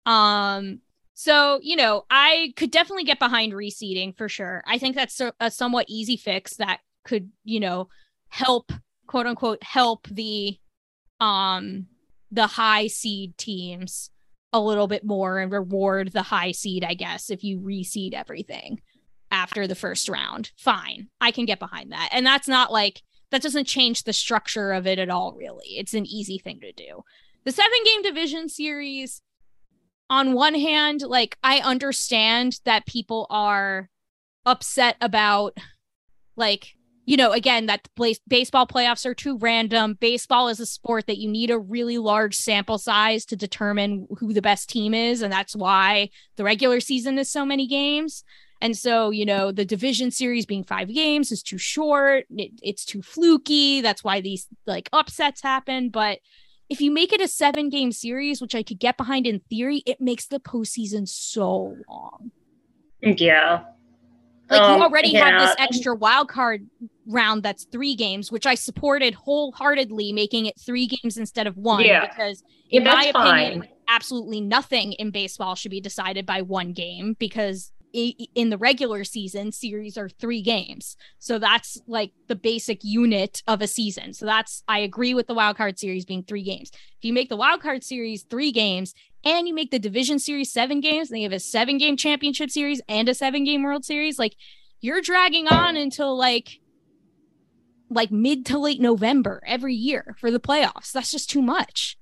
Um so, you know, I could definitely get behind reseeding for sure. I think that's a, a somewhat easy fix that could, you know, help quote unquote help the um the high seed teams a little bit more and reward the high seed, I guess, if you reseed everything after the first round. Fine. I can get behind that. And that's not like that doesn't change the structure of it at all, really. It's an easy thing to do. The seven game division series, on one hand, like I understand that people are upset about like you know again that place baseball playoffs are too random. Baseball is a sport that you need a really large sample size to determine who the best team is and that's why the regular season is so many games. And so you know the division series being five games is too short. It, it's too fluky. That's why these like upsets happen. But if you make it a seven game series which i could get behind in theory it makes the postseason so long. Yeah. like Um, you already have this extra wild card round that's three games, which I supported wholeheartedly, making it three games instead of one. Yeah. Because Yeah, in my opinion, fine. absolutely nothing in baseball should be decided by one game because in the regular season series are three games. So that's like the basic unit of a season. So that's I agree with the wild card series being three games. If you make the wild card series three games and you make the division series seven games, and you have a seven game championship series and a seven game world series, like you're dragging on until like like mid to late November every year for the playoffs. That's just too much.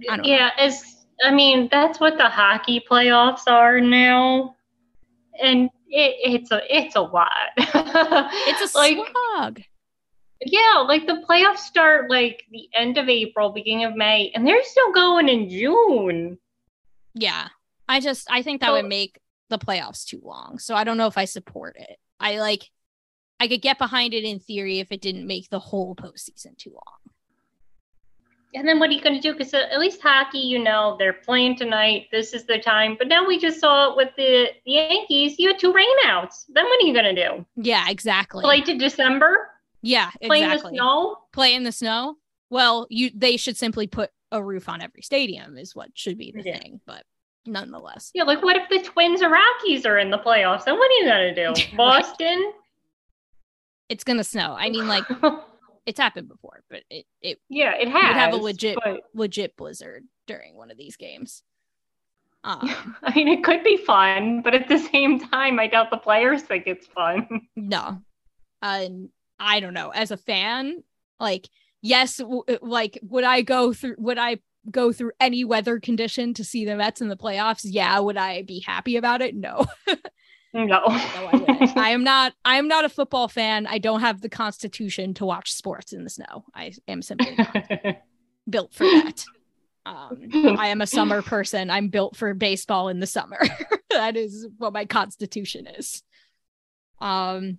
Know. yeah, as I mean, that's what the hockey playoffs are now, and it, it's a it's a lot. It's a like slog. yeah, like the playoffs start like the end of April, beginning of May, and they're still going in June. Yeah. I just I think that So- would make the playoffs too long. So I don't know if I support it. I like I could get behind it in theory if it didn't make the whole postseason too long. And then what are you going to do? Because uh, at least hockey, you know, they're playing tonight. This is the time. But now we just saw it with the, the Yankees. You had two rainouts. Then what are you going to do? Yeah, exactly. Play to December? yeah, Play in the exactly. snow? Play in the snow? Well, you they should simply put a roof on every stadium is what should be the Yeah. thing, but nonetheless. Yeah, like what if the Twins or Rockies are in the playoffs? Then what are you going to do? Boston? It's gonna snow. I mean, like it's happened before, but it it yeah, it has. would have a legit but- legit blizzard during one of these games. Um, I mean, it could be fun, but at the same time, I doubt the players think it's fun. no, uh, I don't know. As a fan, like yes, w- like would I go through? Would I go through any weather condition to see the Mets in the playoffs, yeah, would I be happy about it? No. No. I, I am not I am not a football fan. I don't have the constitution to watch sports in the snow. I am simply not built for that. Um, I am a summer person. I'm built for baseball in the summer. that is what my constitution is. Um,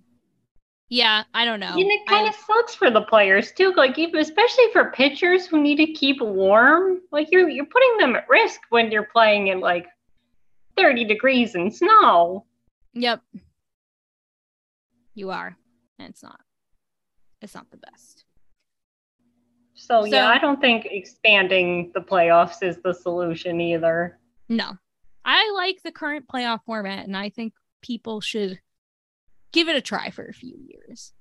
yeah, I don't know. And it kind of sucks for the players too. Like even especially for pitchers who need to keep warm. Like you're you're putting them at risk when you're playing in like 30 degrees and snow. Yep. You are. And it's not. It's not the best. So, so, yeah, I don't think expanding the playoffs is the solution either. No. I like the current playoff format and I think people should give it a try for a few years.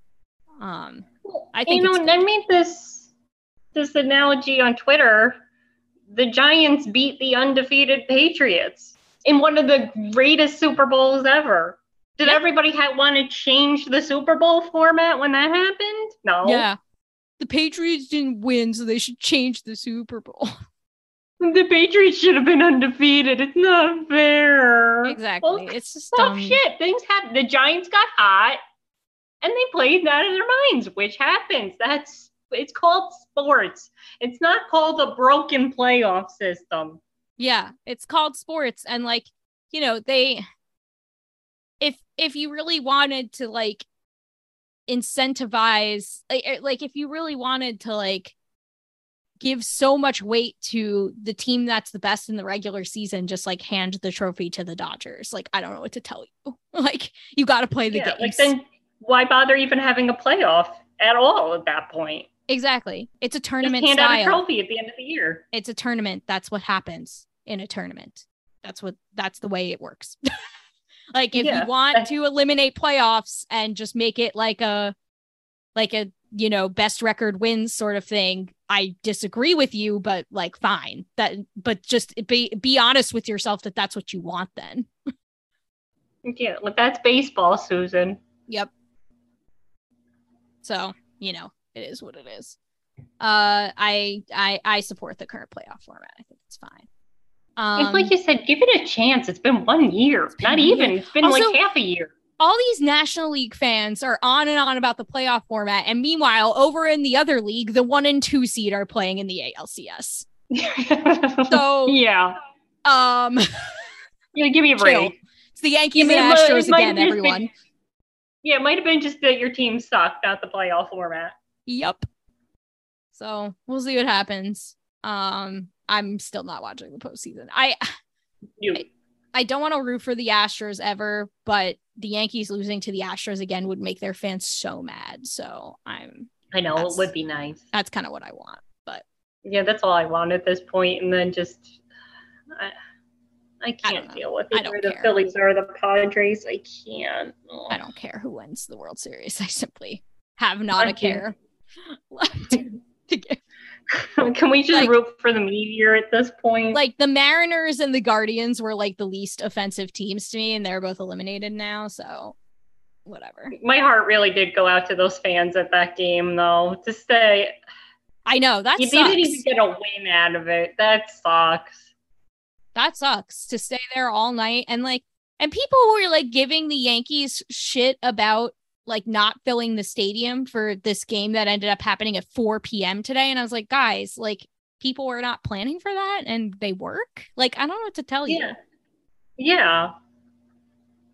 Um I think You know, I made this this analogy on Twitter. The Giants beat the undefeated Patriots in one of the greatest Super Bowls ever. Did everybody ha- want to change the Super Bowl format when that happened? No. Yeah the Patriots didn't win, so they should change the Super Bowl. The Patriots should have been undefeated. It's not fair. Exactly. Well, it's just tough dumb. shit. Things happen. The Giants got hot, and they played out of their minds, which happens. That's it's called sports. It's not called a broken playoff system. Yeah, it's called sports, and like you know they, if if you really wanted to like incentivize like, er, like if you really wanted to like give so much weight to the team that's the best in the regular season just like hand the trophy to the Dodgers like I don't know what to tell you. Like you got to play the yeah, games. like then why bother even having a playoff at all at that point exactly it's a tournament just hand style. out a trophy at the end of the year it's a tournament that's what happens in a tournament that's what that's the way it works Like if yeah. you want to eliminate playoffs and just make it like a like a you know best record wins sort of thing, I disagree with you, but like fine. That but just be be honest with yourself that that's what you want then. yeah, well, that's baseball, Susan. Yep. So, you know, it is what it is. Uh I I I support the current playoff format. I think it's fine. Um, like you said, give it a chance. It's been one year, not even. It's been also, like half a year. All these National League fans are on and on about the playoff format, and meanwhile, over in the other league, the one and two seed are playing in the ALCS. so yeah, um, yeah, give me a break. It's the Yankees and Astros again, everyone. Been, yeah, it might have been just that your team sucked, not the playoff format. Yep. So we'll see what happens. Um, I'm still not watching the postseason. I, you. I, I don't want to root for the Astros ever, but the Yankees losing to the Astros again would make their fans so mad. So I'm. I know it would be nice. That's kind of what I want, but yeah, that's all I want at this point. And then just, I, I can't I deal with it. either the Phillies or the Padres. I can't. Ugh. I don't care who wins the World Series. I simply have not I a care left to give. Can we just like, root for the meteor at this point? Like the Mariners and the Guardians were like the least offensive teams to me, and they're both eliminated now. So whatever. My heart really did go out to those fans at that game, though. To stay, I know that you didn't even get a win out of it. That sucks. That sucks to stay there all night and like, and people were like giving the Yankees shit about like not filling the stadium for this game that ended up happening at 4 p.m. today. And I was like, guys, like people were not planning for that and they work. Like, I don't know what to tell yeah. you. Yeah.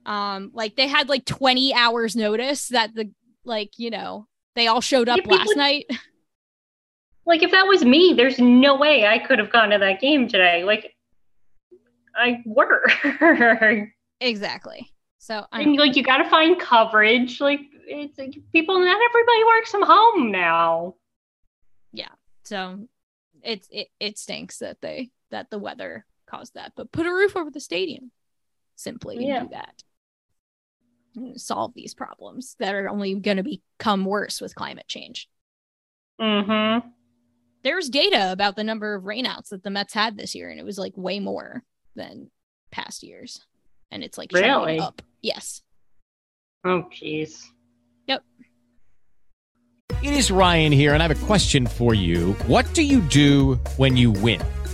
Um, like they had like 20 hours notice that the like, you know, they all showed up yeah, last night. Like if that was me, there's no way I could have gone to that game today. Like I work. exactly. So I and, like you got to find coverage. Like it's like, people, not everybody works from home now. Yeah. So it's it it stinks that they that the weather caused that, but put a roof over the stadium. Simply yeah. do that. Solve these problems that are only going to become worse with climate change. Mm-hmm. There's data about the number of rainouts that the Mets had this year, and it was like way more than past years. And it's like really up. Yes. Oh, jeez. Yep. It is Ryan here, and I have a question for you. What do you do when you win?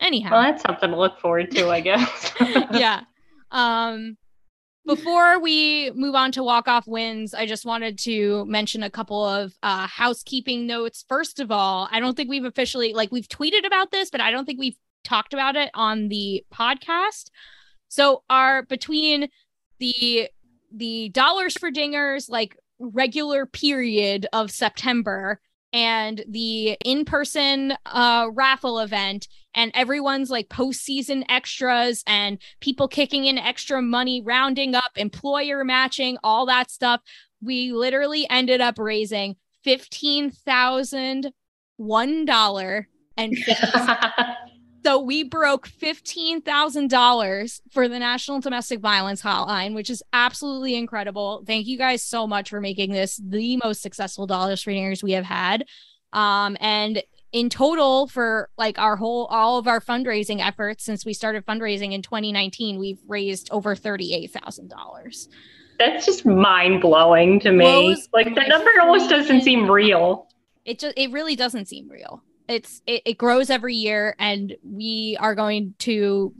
Anyhow. Well, that's something to look forward to, I guess. yeah. Um, before we move on to walk off wins, I just wanted to mention a couple of uh, housekeeping notes. First of all, I don't think we've officially like we've tweeted about this, but I don't think we've talked about it on the podcast. So our between the the dollars for dingers like regular period of September and the in-person uh raffle event and everyone's like postseason extras and people kicking in extra money rounding up employer matching all that stuff. We literally ended up raising fifteen thousand one dollar and so we broke $15,000 for the National Domestic Violence Hotline, which is absolutely incredible. Thank you guys so much for making this the most successful dollars for years we have had. Um, and in total for like our whole all of our fundraising efforts since we started fundraising in 2019, we've raised over $38,000. That's just mind blowing to me. Blows like the number almost doesn't seem real. It just it really doesn't seem real. It's it, it grows every year and we are going to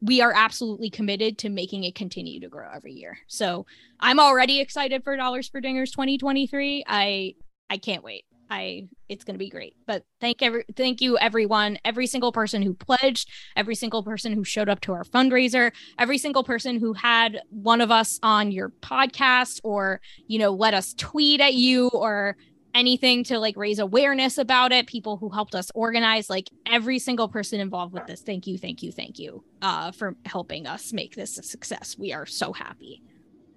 we are absolutely committed to making it continue to grow every year. So I'm already excited for Dollars for Dingers 2023. I I can't wait. I it's going to be great. But thank every thank you everyone, every single person who pledged, every single person who showed up to our fundraiser, every single person who had one of us on your podcast or you know let us tweet at you or anything to like raise awareness about it people who helped us organize like every single person involved with this. Thank you thank you thank you uh for helping us make this a success. We are so happy.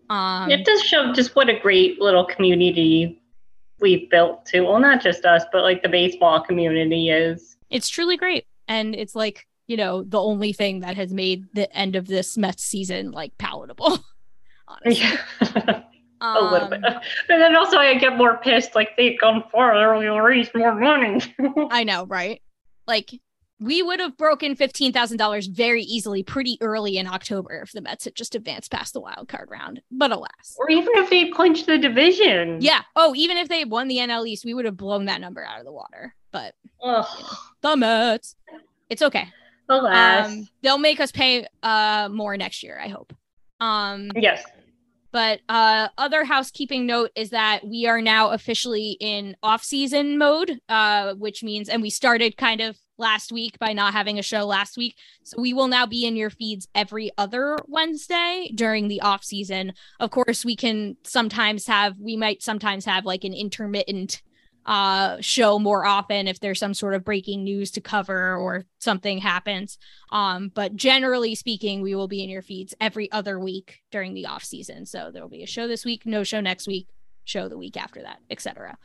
Um it does show just what a great little community we've built too. Well, not just us, but like the baseball community is. it's truly great. And it's like you know the only thing that has made the end of this Mets season like palatable honestly a little bit. Um, But then also I get more pissed, like they come farther, we'll raise more money. I know, right? Like we would have broken fifteen thousand dollars very easily, pretty early in October, if the Mets had just advanced past the wild card round. But alas, or even if they clinched the division. yeah. Oh, even if they had won the NL East, we would have blown that number out of the water. But Ugh. the Mets, it's okay. Alas. Um, they'll make us pay uh more next year. I hope. Um, yes. But uh, other housekeeping note is that we are now officially in off-season mode, uh, which means, and we started kind of last week by not having a show last week, so we will now be in your feeds every other Wednesday during the off season. Of course, we can sometimes have, we might sometimes have like an intermittent uh show more often if there's some sort of breaking news to cover or something happens. Um but generally speaking we will be in your feeds every other week during the off season. So there'll be a show this week no show next week show the week after that etc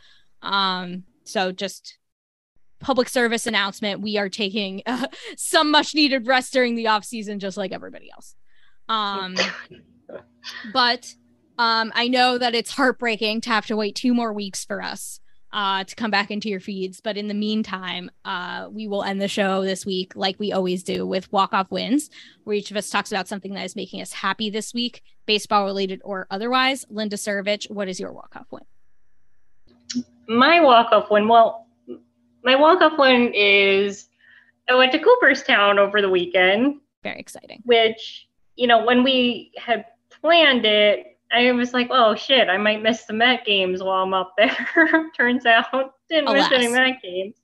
um so just public service announcement we are taking uh, some much needed rest during the off season just like everybody else. Um but um i know that it's heartbreaking to have to wait two more weeks for us uh to come back into your feeds but in the meantime uh we will end the show this week like we always do with walk off wins where each of us talks about something that is making us happy this week baseball related or otherwise linda Surovich, what is your walk off win My walk off win, well, my walk off win is I went to Cooperstown over the weekend. Very exciting. Which, you know, when we had planned it, I was like, oh shit, I might miss the Met games while I'm up there. Turns out, didn't miss any Met games.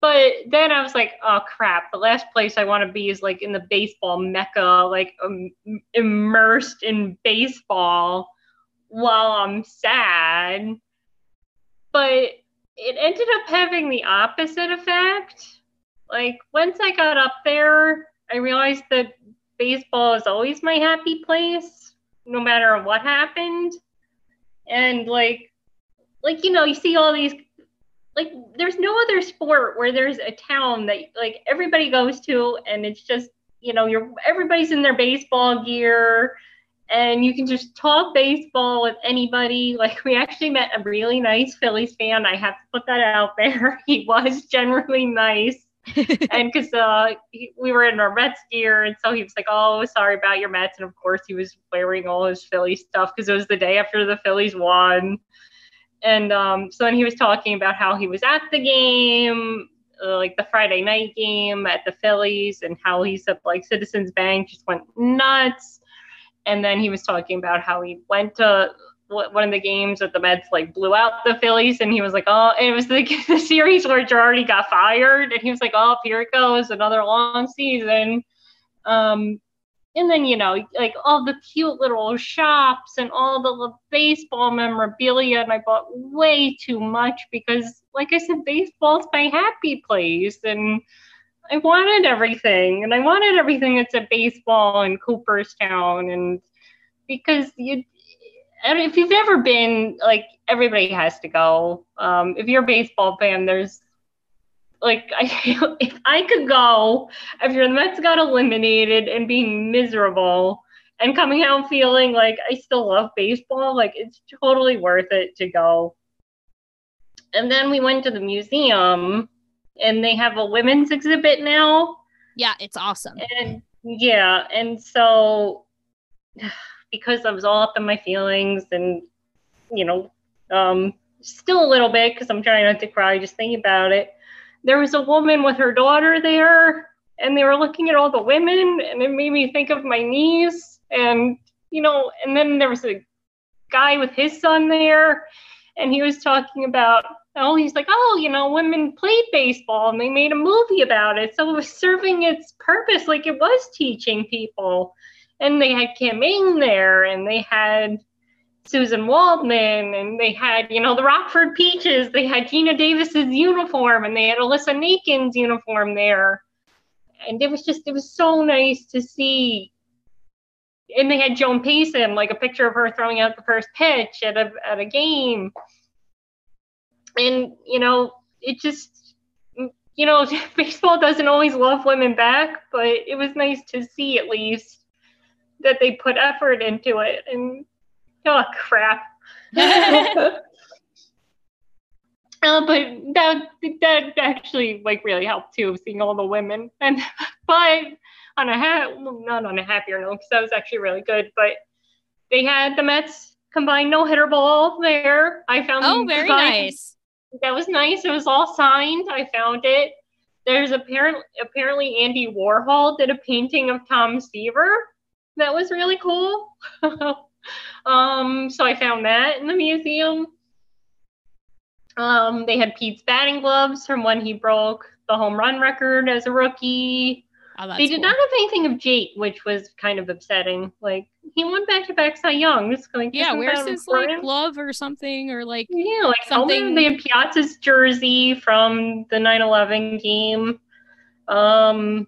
But then I was like, oh crap, the last place I want to be is like in the baseball mecca, like um, immersed in baseball while I'm sad. But it ended up having the opposite effect. Like once I got up there, I realized that baseball is always my happy place, no matter what happened. And like, like you know, you see all these. Like, there's no other sport where there's a town that like everybody goes to, and it's just you know, you're everybody's in their baseball gear and you can just talk baseball with anybody. Like we actually met a really nice Phillies fan. I have to put that out there. He was generally nice. and because uh, we were in our Mets gear, and so he was like, "Oh, sorry about your Mets," and of course he was wearing all his Philly stuff because it was the day after the Phillies won. And um, so then he was talking about how he was at the game, uh, like the Friday night game at the Phillies, and how he said like Citizens Bank just went nuts. And then he was talking about how he went to one of the games that the Mets like blew out the Phillies, and he was like, "Oh," it was the, the series where Girardi got fired, and he was like, "Oh, here it goes, another long season." Um, and then you know, like all the cute little shops and all the baseball memorabilia, and I bought way too much because, like I said, baseball's my happy place, and I wanted everything, and I wanted everything that's a baseball in Cooperstown, and because you if you've ever been like everybody has to go. Um, if you're a baseball fan there's like I, if i could go after the mets got eliminated and being miserable and coming out feeling like i still love baseball like it's totally worth it to go. And then we went to the museum and they have a women's exhibit now. Yeah it's awesome. And yeah and so because I was all up in my feelings and, you know, um, still a little bit because I'm trying not to cry just thinking about it. There was a woman with her daughter there, and they were looking at all the women, and it made me think of my niece. And, you know, and then there was a guy with his son there, and he was talking about, oh, he's like, oh, you know, women played baseball and they made a movie about it. So it was serving its purpose, like it was teaching people and they had Kim there, and they had Suzyn Waldman, and they had, you know, the Rockford Peaches. They had Geena Davis's uniform, and they had Alyssa Nakken's uniform there. And it was just, it was so nice to see. And they had Joan Payson, like a picture of her throwing out the first pitch at a at a game. And you know, it just, you know, baseball doesn't always love women back, but it was nice to see at least that they put effort into it and oh crap. Uh, but that that actually like really helped too seeing all the women. And but on a ha- not on a happier note because that was actually really good but they had the Mets combined no hitter ball there. I found oh very nice. That was nice. It was all signed. I found it. There's apparently apparently Andy Warhol did a painting of Tom Seaver that was really cool. um, so I found that in the museum. Um, they had Pete's batting gloves from when he broke the home run record as a rookie. Oh, they did cool. not have anything of Jake, which was kind of upsetting. Like he went back to back Cy Young. It's like yeah, where's his like glove or something or like yeah, like something. They had Piazza's jersey from the 9/11 game. Um,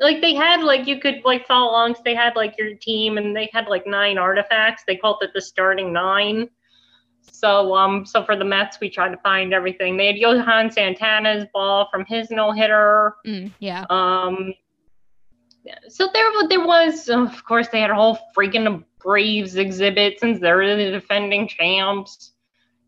like they had like you could like follow along. So they had like your team, and they had like nine artifacts. They called it the starting nine. So um, so for the Mets, we tried to find everything. They had Johan Santana's ball from his no hitter. Mm, yeah. Um. So there, there was, of course, they had a whole freaking Braves exhibit since they're the defending champs.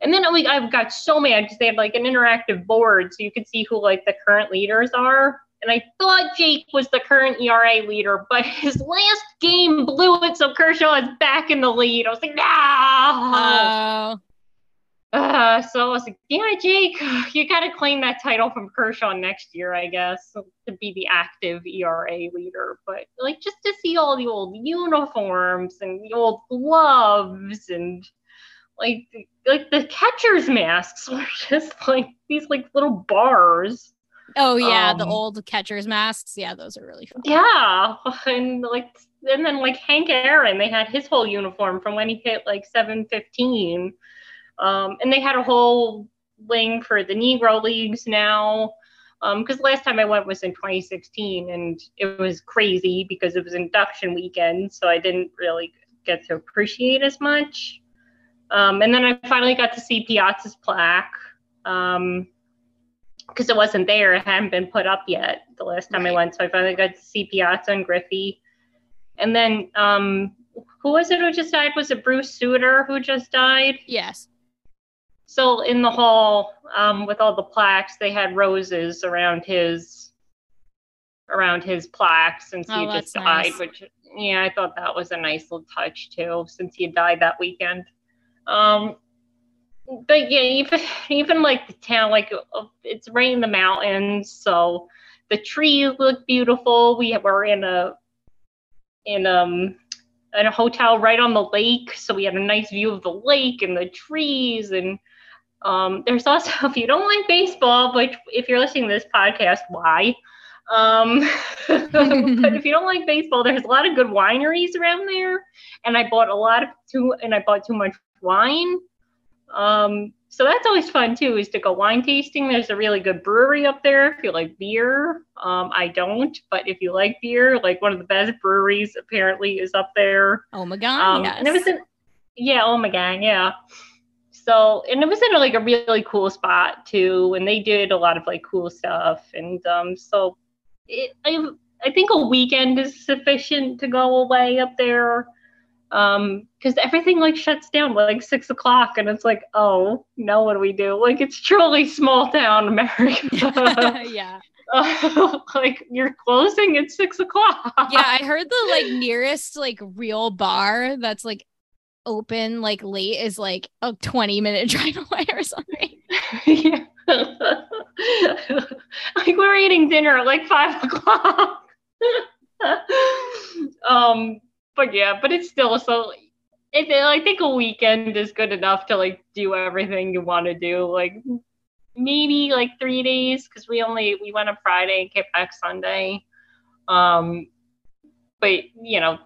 And then like I've got so mad because they had like an interactive board, so you could see who like the current leaders are and I thought Jake was the current ERA leader, but his last game blew it, so Kershaw is back in the lead. I was like, no. Oh. Uh, so I was like, yeah, Jake, you got to claim that title from Kershaw next year, I guess, to be the active ERA leader. But like, just to see all the old uniforms and the old gloves and like, like the catcher's masks were just like these like little bars. Oh yeah, um, the old catcher's masks. Yeah, those are really fun. Yeah, and like and then like Hank Aaron, they had his whole uniform from when he hit like 715. Um, and they had a whole wing for the Negro leagues now. Because um, last time I went was in 2016, and it was crazy because it was induction weekend, so I didn't really get to appreciate as much. Um, and then I finally got to see Piazza's plaque. Um, because it wasn't there. It hadn't been put up yet the last time I went. So I finally got to see Piazza and Griffey. And then um who was it who just died? Was it Bruce Sutter who just died? Yes. So in the hall, um, with all the plaques, they had roses around his around his plaques since Oh, he just died, nice. which yeah, I thought that was a nice little touch too, since he had died that weekend. Um but yeah, even even like the town, like uh, it's right in the mountains, so the trees look beautiful. We were in a in um in a hotel right on the lake, so we had a nice view of the lake and the trees. And um, there's also, if you don't like baseball, which if you're listening to this podcast, why? Um, but if you don't like baseball, there's a lot of good wineries around there, and I bought a lot of too, and I bought too much wine. Um, so that's always fun too, is to go wine tasting. There's a really good brewery up there if you like beer. Um, I don't, but if you like beer, like one of the best breweries apparently is up there. Oh my god. Um, yes. and it was in, yeah, oh my god, yeah. So, and it was in like a really cool spot too, and they did a lot of like cool stuff, and um, so it, I, I think a weekend is sufficient to go away up there, um, because everything like shuts down like six o'clock, and it's like, oh, now what do we do? Like it's truly small town America. yeah. like you're closing at six o'clock. yeah, I heard the like nearest like real bar that's like open like late is like a 20 minute drive away or something. yeah. like we're eating dinner at like five o'clock. um, but yeah, but it's still so. It, I think a weekend is good enough to like do everything you want to do. Like maybe like three days because we only we went on Friday and came back Sunday. Um, but you know,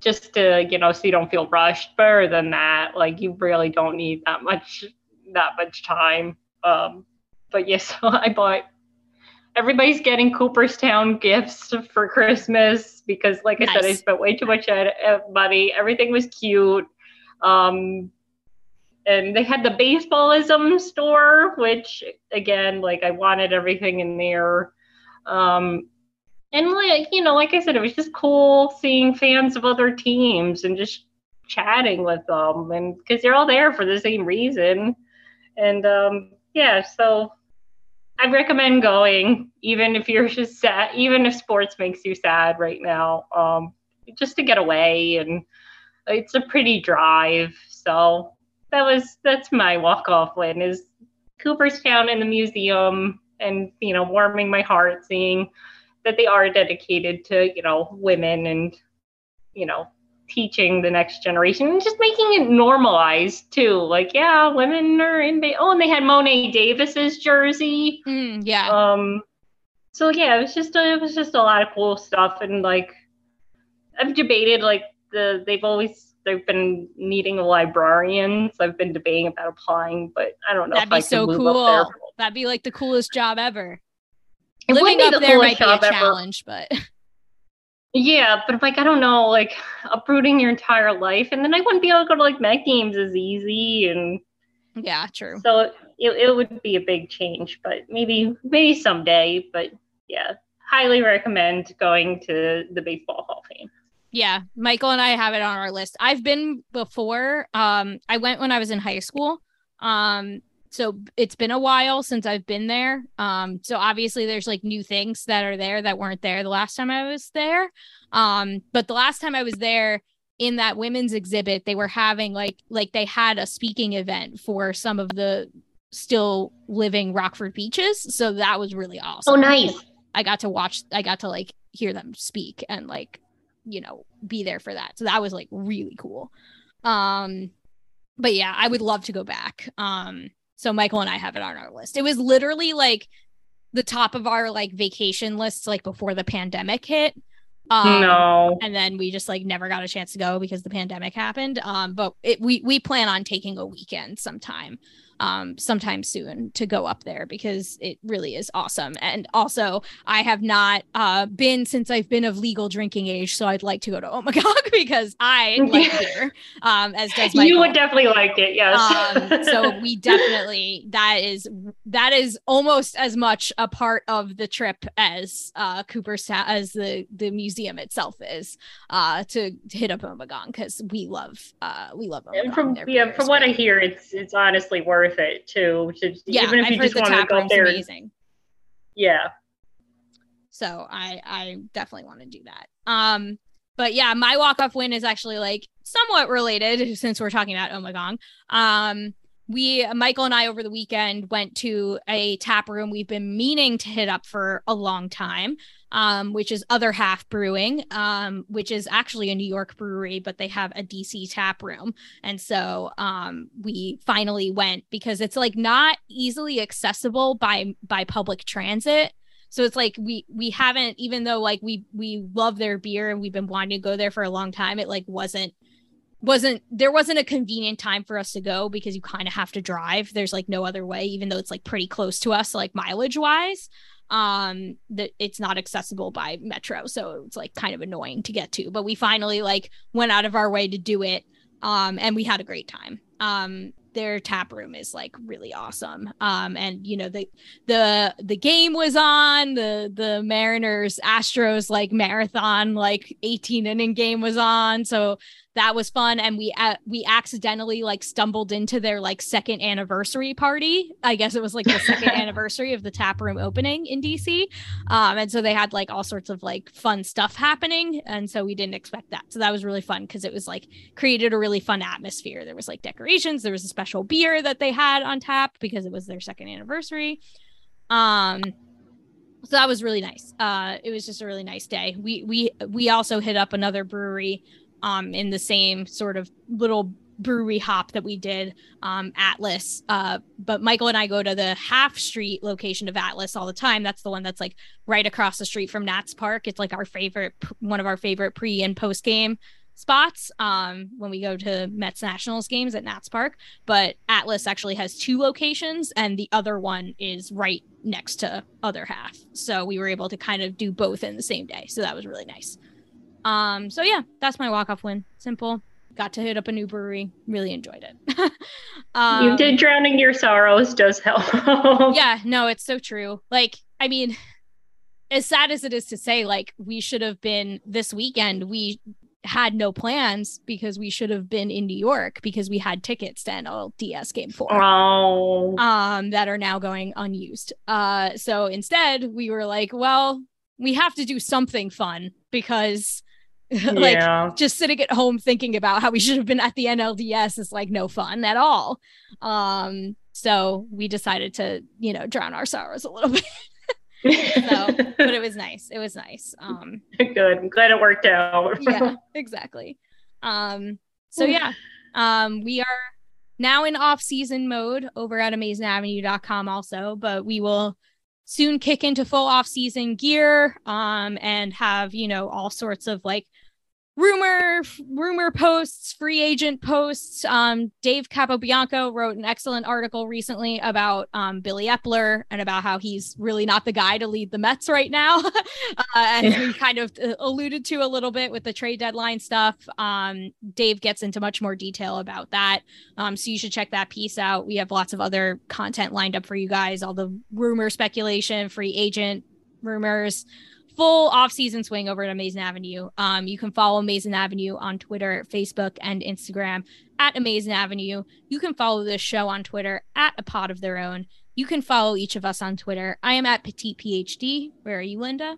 just to you know, so you don't feel rushed. Better than that, like you really don't need that much that much time. Um, but yes, so I bought. Everybody's getting Cooperstown gifts for Christmas because, like I said, I spent way too much money. Everything was cute. Um, and they had the baseballism store, which again, like I wanted everything in there. Um, and like you know, like I said, it was just cool seeing fans of other teams and just chatting with them, and because they're all there for the same reason. And um, yeah, so I recommend going, even if you're just sad, even if sports makes you sad right now, um, just to get away. And it's a pretty drive, so that was that's my walk off win is Cooperstown and the museum, and you know, warming my heart seeing that they are dedicated to you know women and you know teaching the next generation and just making it normalized too. Like, yeah, women are in. Ba- oh, and they had Mo'ne Davis's jersey. Mm, yeah. Um. So yeah, it was just a, it was just a lot of cool stuff, and like I've debated like the they've always they've been needing librarians. I've been debating about applying, but I don't know That'd if I be so cool. That'd be like the coolest job ever. It Living up the there might be a job ever. challenge, but Yeah, but like I don't know, like uprooting your entire life, and then I wouldn't be able to go to like Met games as easy, and yeah, true. so it, it would be a big change. But maybe maybe someday. But yeah, highly recommend going to the Baseball Hall of Fame. Yeah, Michael and I have it on our list. I've been before. Um, I went when I was in high school. Um, so it's been a while since I've been there. Um, so obviously there's like new things that are there that weren't there the last time I was there. Um, but the last time I was there in that women's exhibit, they were having like like they had a speaking event for some of the still living Rockford Peaches. So that was really awesome. Oh, nice. I got to watch I got to like hear them speak and like you know be there for that. So that was like really cool. Um but yeah, I would love to go back. Um so Michael and I have it on our list. It was literally like the top of our like vacation lists like before the pandemic hit. Um, No. and then we just like never got a chance to go because the pandemic happened. Um, but it, we we plan on taking a weekend sometime, um, sometime soon to go up there because it really is awesome. And also, I have not uh been since I've been of legal drinking age, so I'd like to go to Ommegang because I like beer, um, as does Michael. You would definitely like it, yes. um, so we definitely that is that is almost as much a part of the trip as uh Cooperstown as the the museum itself is uh to, to hit up Ommegang because we love uh we love Ommegang. From yeah, from what I hear, it's it's honestly worth it too. To, yeah, even if I've you just want to go there. Amazing. Yeah. So I I definitely want to do that. Um, but yeah, my walk off win is actually like somewhat related since we're talking about Ommegang. Um we michael and i over the weekend went to a tap room we've been meaning to hit up for a long time um, which is other half brewing um, which is actually a new york brewery but they have a dc tap room. And so um, we finally went because it's like not easily accessible by by public transit. So it's like we we haven't even though like we we love their beer and we've been wanting to go there for a long time it like wasn't wasn't there wasn't a convenient time for us to go because you kind of have to drive. There's like no other way even though it's like pretty close to us like mileage wise um that it's not accessible by metro so it's like kind of annoying to get to but we finally like went out of our way to do it um and we had a great time. Um their tap room is like really awesome. Um, and you know the the the game was on the the Mariners Astros like marathon like 18 inning game was on, so that was fun. And we uh, we accidentally like stumbled into their like second anniversary party. I guess it was like the second anniversary of the tap room opening in DC. Um, and so they had like all sorts of like fun stuff happening, and so we didn't expect that. So that was really fun because it was like created a really fun atmosphere. There was like decorations. There was a special beer that they had on tap because it was their second anniversary. Um, so that was really nice. Uh, it was just a really nice day. We we we also hit up another brewery um in the same sort of little brewery hop that we did um atlas uh but michael and i go to the half street location of atlas all the time that's the one that's like right across the street from nats park it's like our favorite one of our favorite pre and post game spots um, when we go to Mets Nationals games at Nats Park. But Atlas actually has two locations, and the other one is right next to other half. So we were able to kind of do both in the same day. So that was really nice. Um, so yeah, that's my walk off win. Simple. Got to hit up a new brewery. Really enjoyed it. um, you did drowning your sorrows does help. yeah, no, it's so true. Like, I mean, as sad as it is to say, like we should have been this weekend. We had no plans because we should have been in New York because we had tickets to NLDS game four. Oh. Um, that are now going unused. Uh, so instead we were like, well, we have to do something fun because like yeah. just sitting at home thinking about how we should have been at the NLDS is like no fun at all. Um, so we decided to, you know, drown our sorrows a little bit so, but it was nice. It was nice. Um, good. I'm glad it worked out. yeah, exactly. Um, so yeah, um, we are now in off-season mode over at amazingavenue.com also, but we will soon kick into full off-season gear um and have you know all sorts of like rumor rumor posts free agent posts. Um, dave capobianco wrote an excellent article recently about um, billy Eppler and about how he's really not the guy to lead the mets right now. Uh, and yeah. we kind of uh, alluded to a little bit with the trade deadline stuff. Um, dave gets into much more detail about that. Um, so you should check that piece out. We have lots of other content lined up for you guys all the rumor speculation free agent rumors full off-season swing over at Amazing Avenue. Um, you can follow Amazing Avenue on Twitter, Facebook, and Instagram at Amazing Avenue. You can follow this show on Twitter at A Pod of Their Own. You can follow each of us on Twitter. I am at Petite PhD. Where are you, Linda?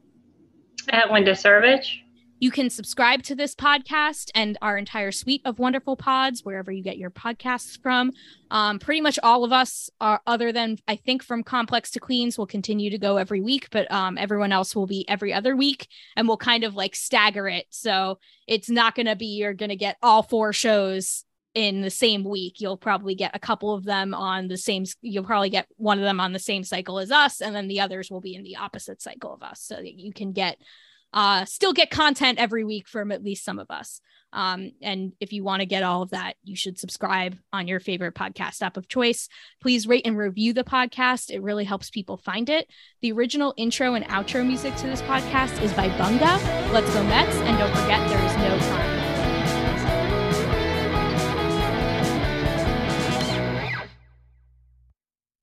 At Linda Surovich. You can subscribe to this podcast and our entire suite of wonderful pods wherever you get your podcasts from. Um, pretty much all of us, are, other than I think from Complex to Queens, will continue to go every week, but um, everyone else will be every other week and we'll kind of like stagger it. So it's not going to be you're going to get all four shows in the same week. You'll probably get a couple of them on the same, you'll probably get one of them on the same cycle as us, and then the others will be in the opposite cycle of us so that you can get uh, still get content every week from at least some of us. Um, and if you want to get all of that, you should subscribe on your favorite podcast app of choice. Please rate and review the podcast. It really helps people find it. The original intro and outro music to this podcast is by Bunga. Let's go Mets. And don't forget, there is no crime.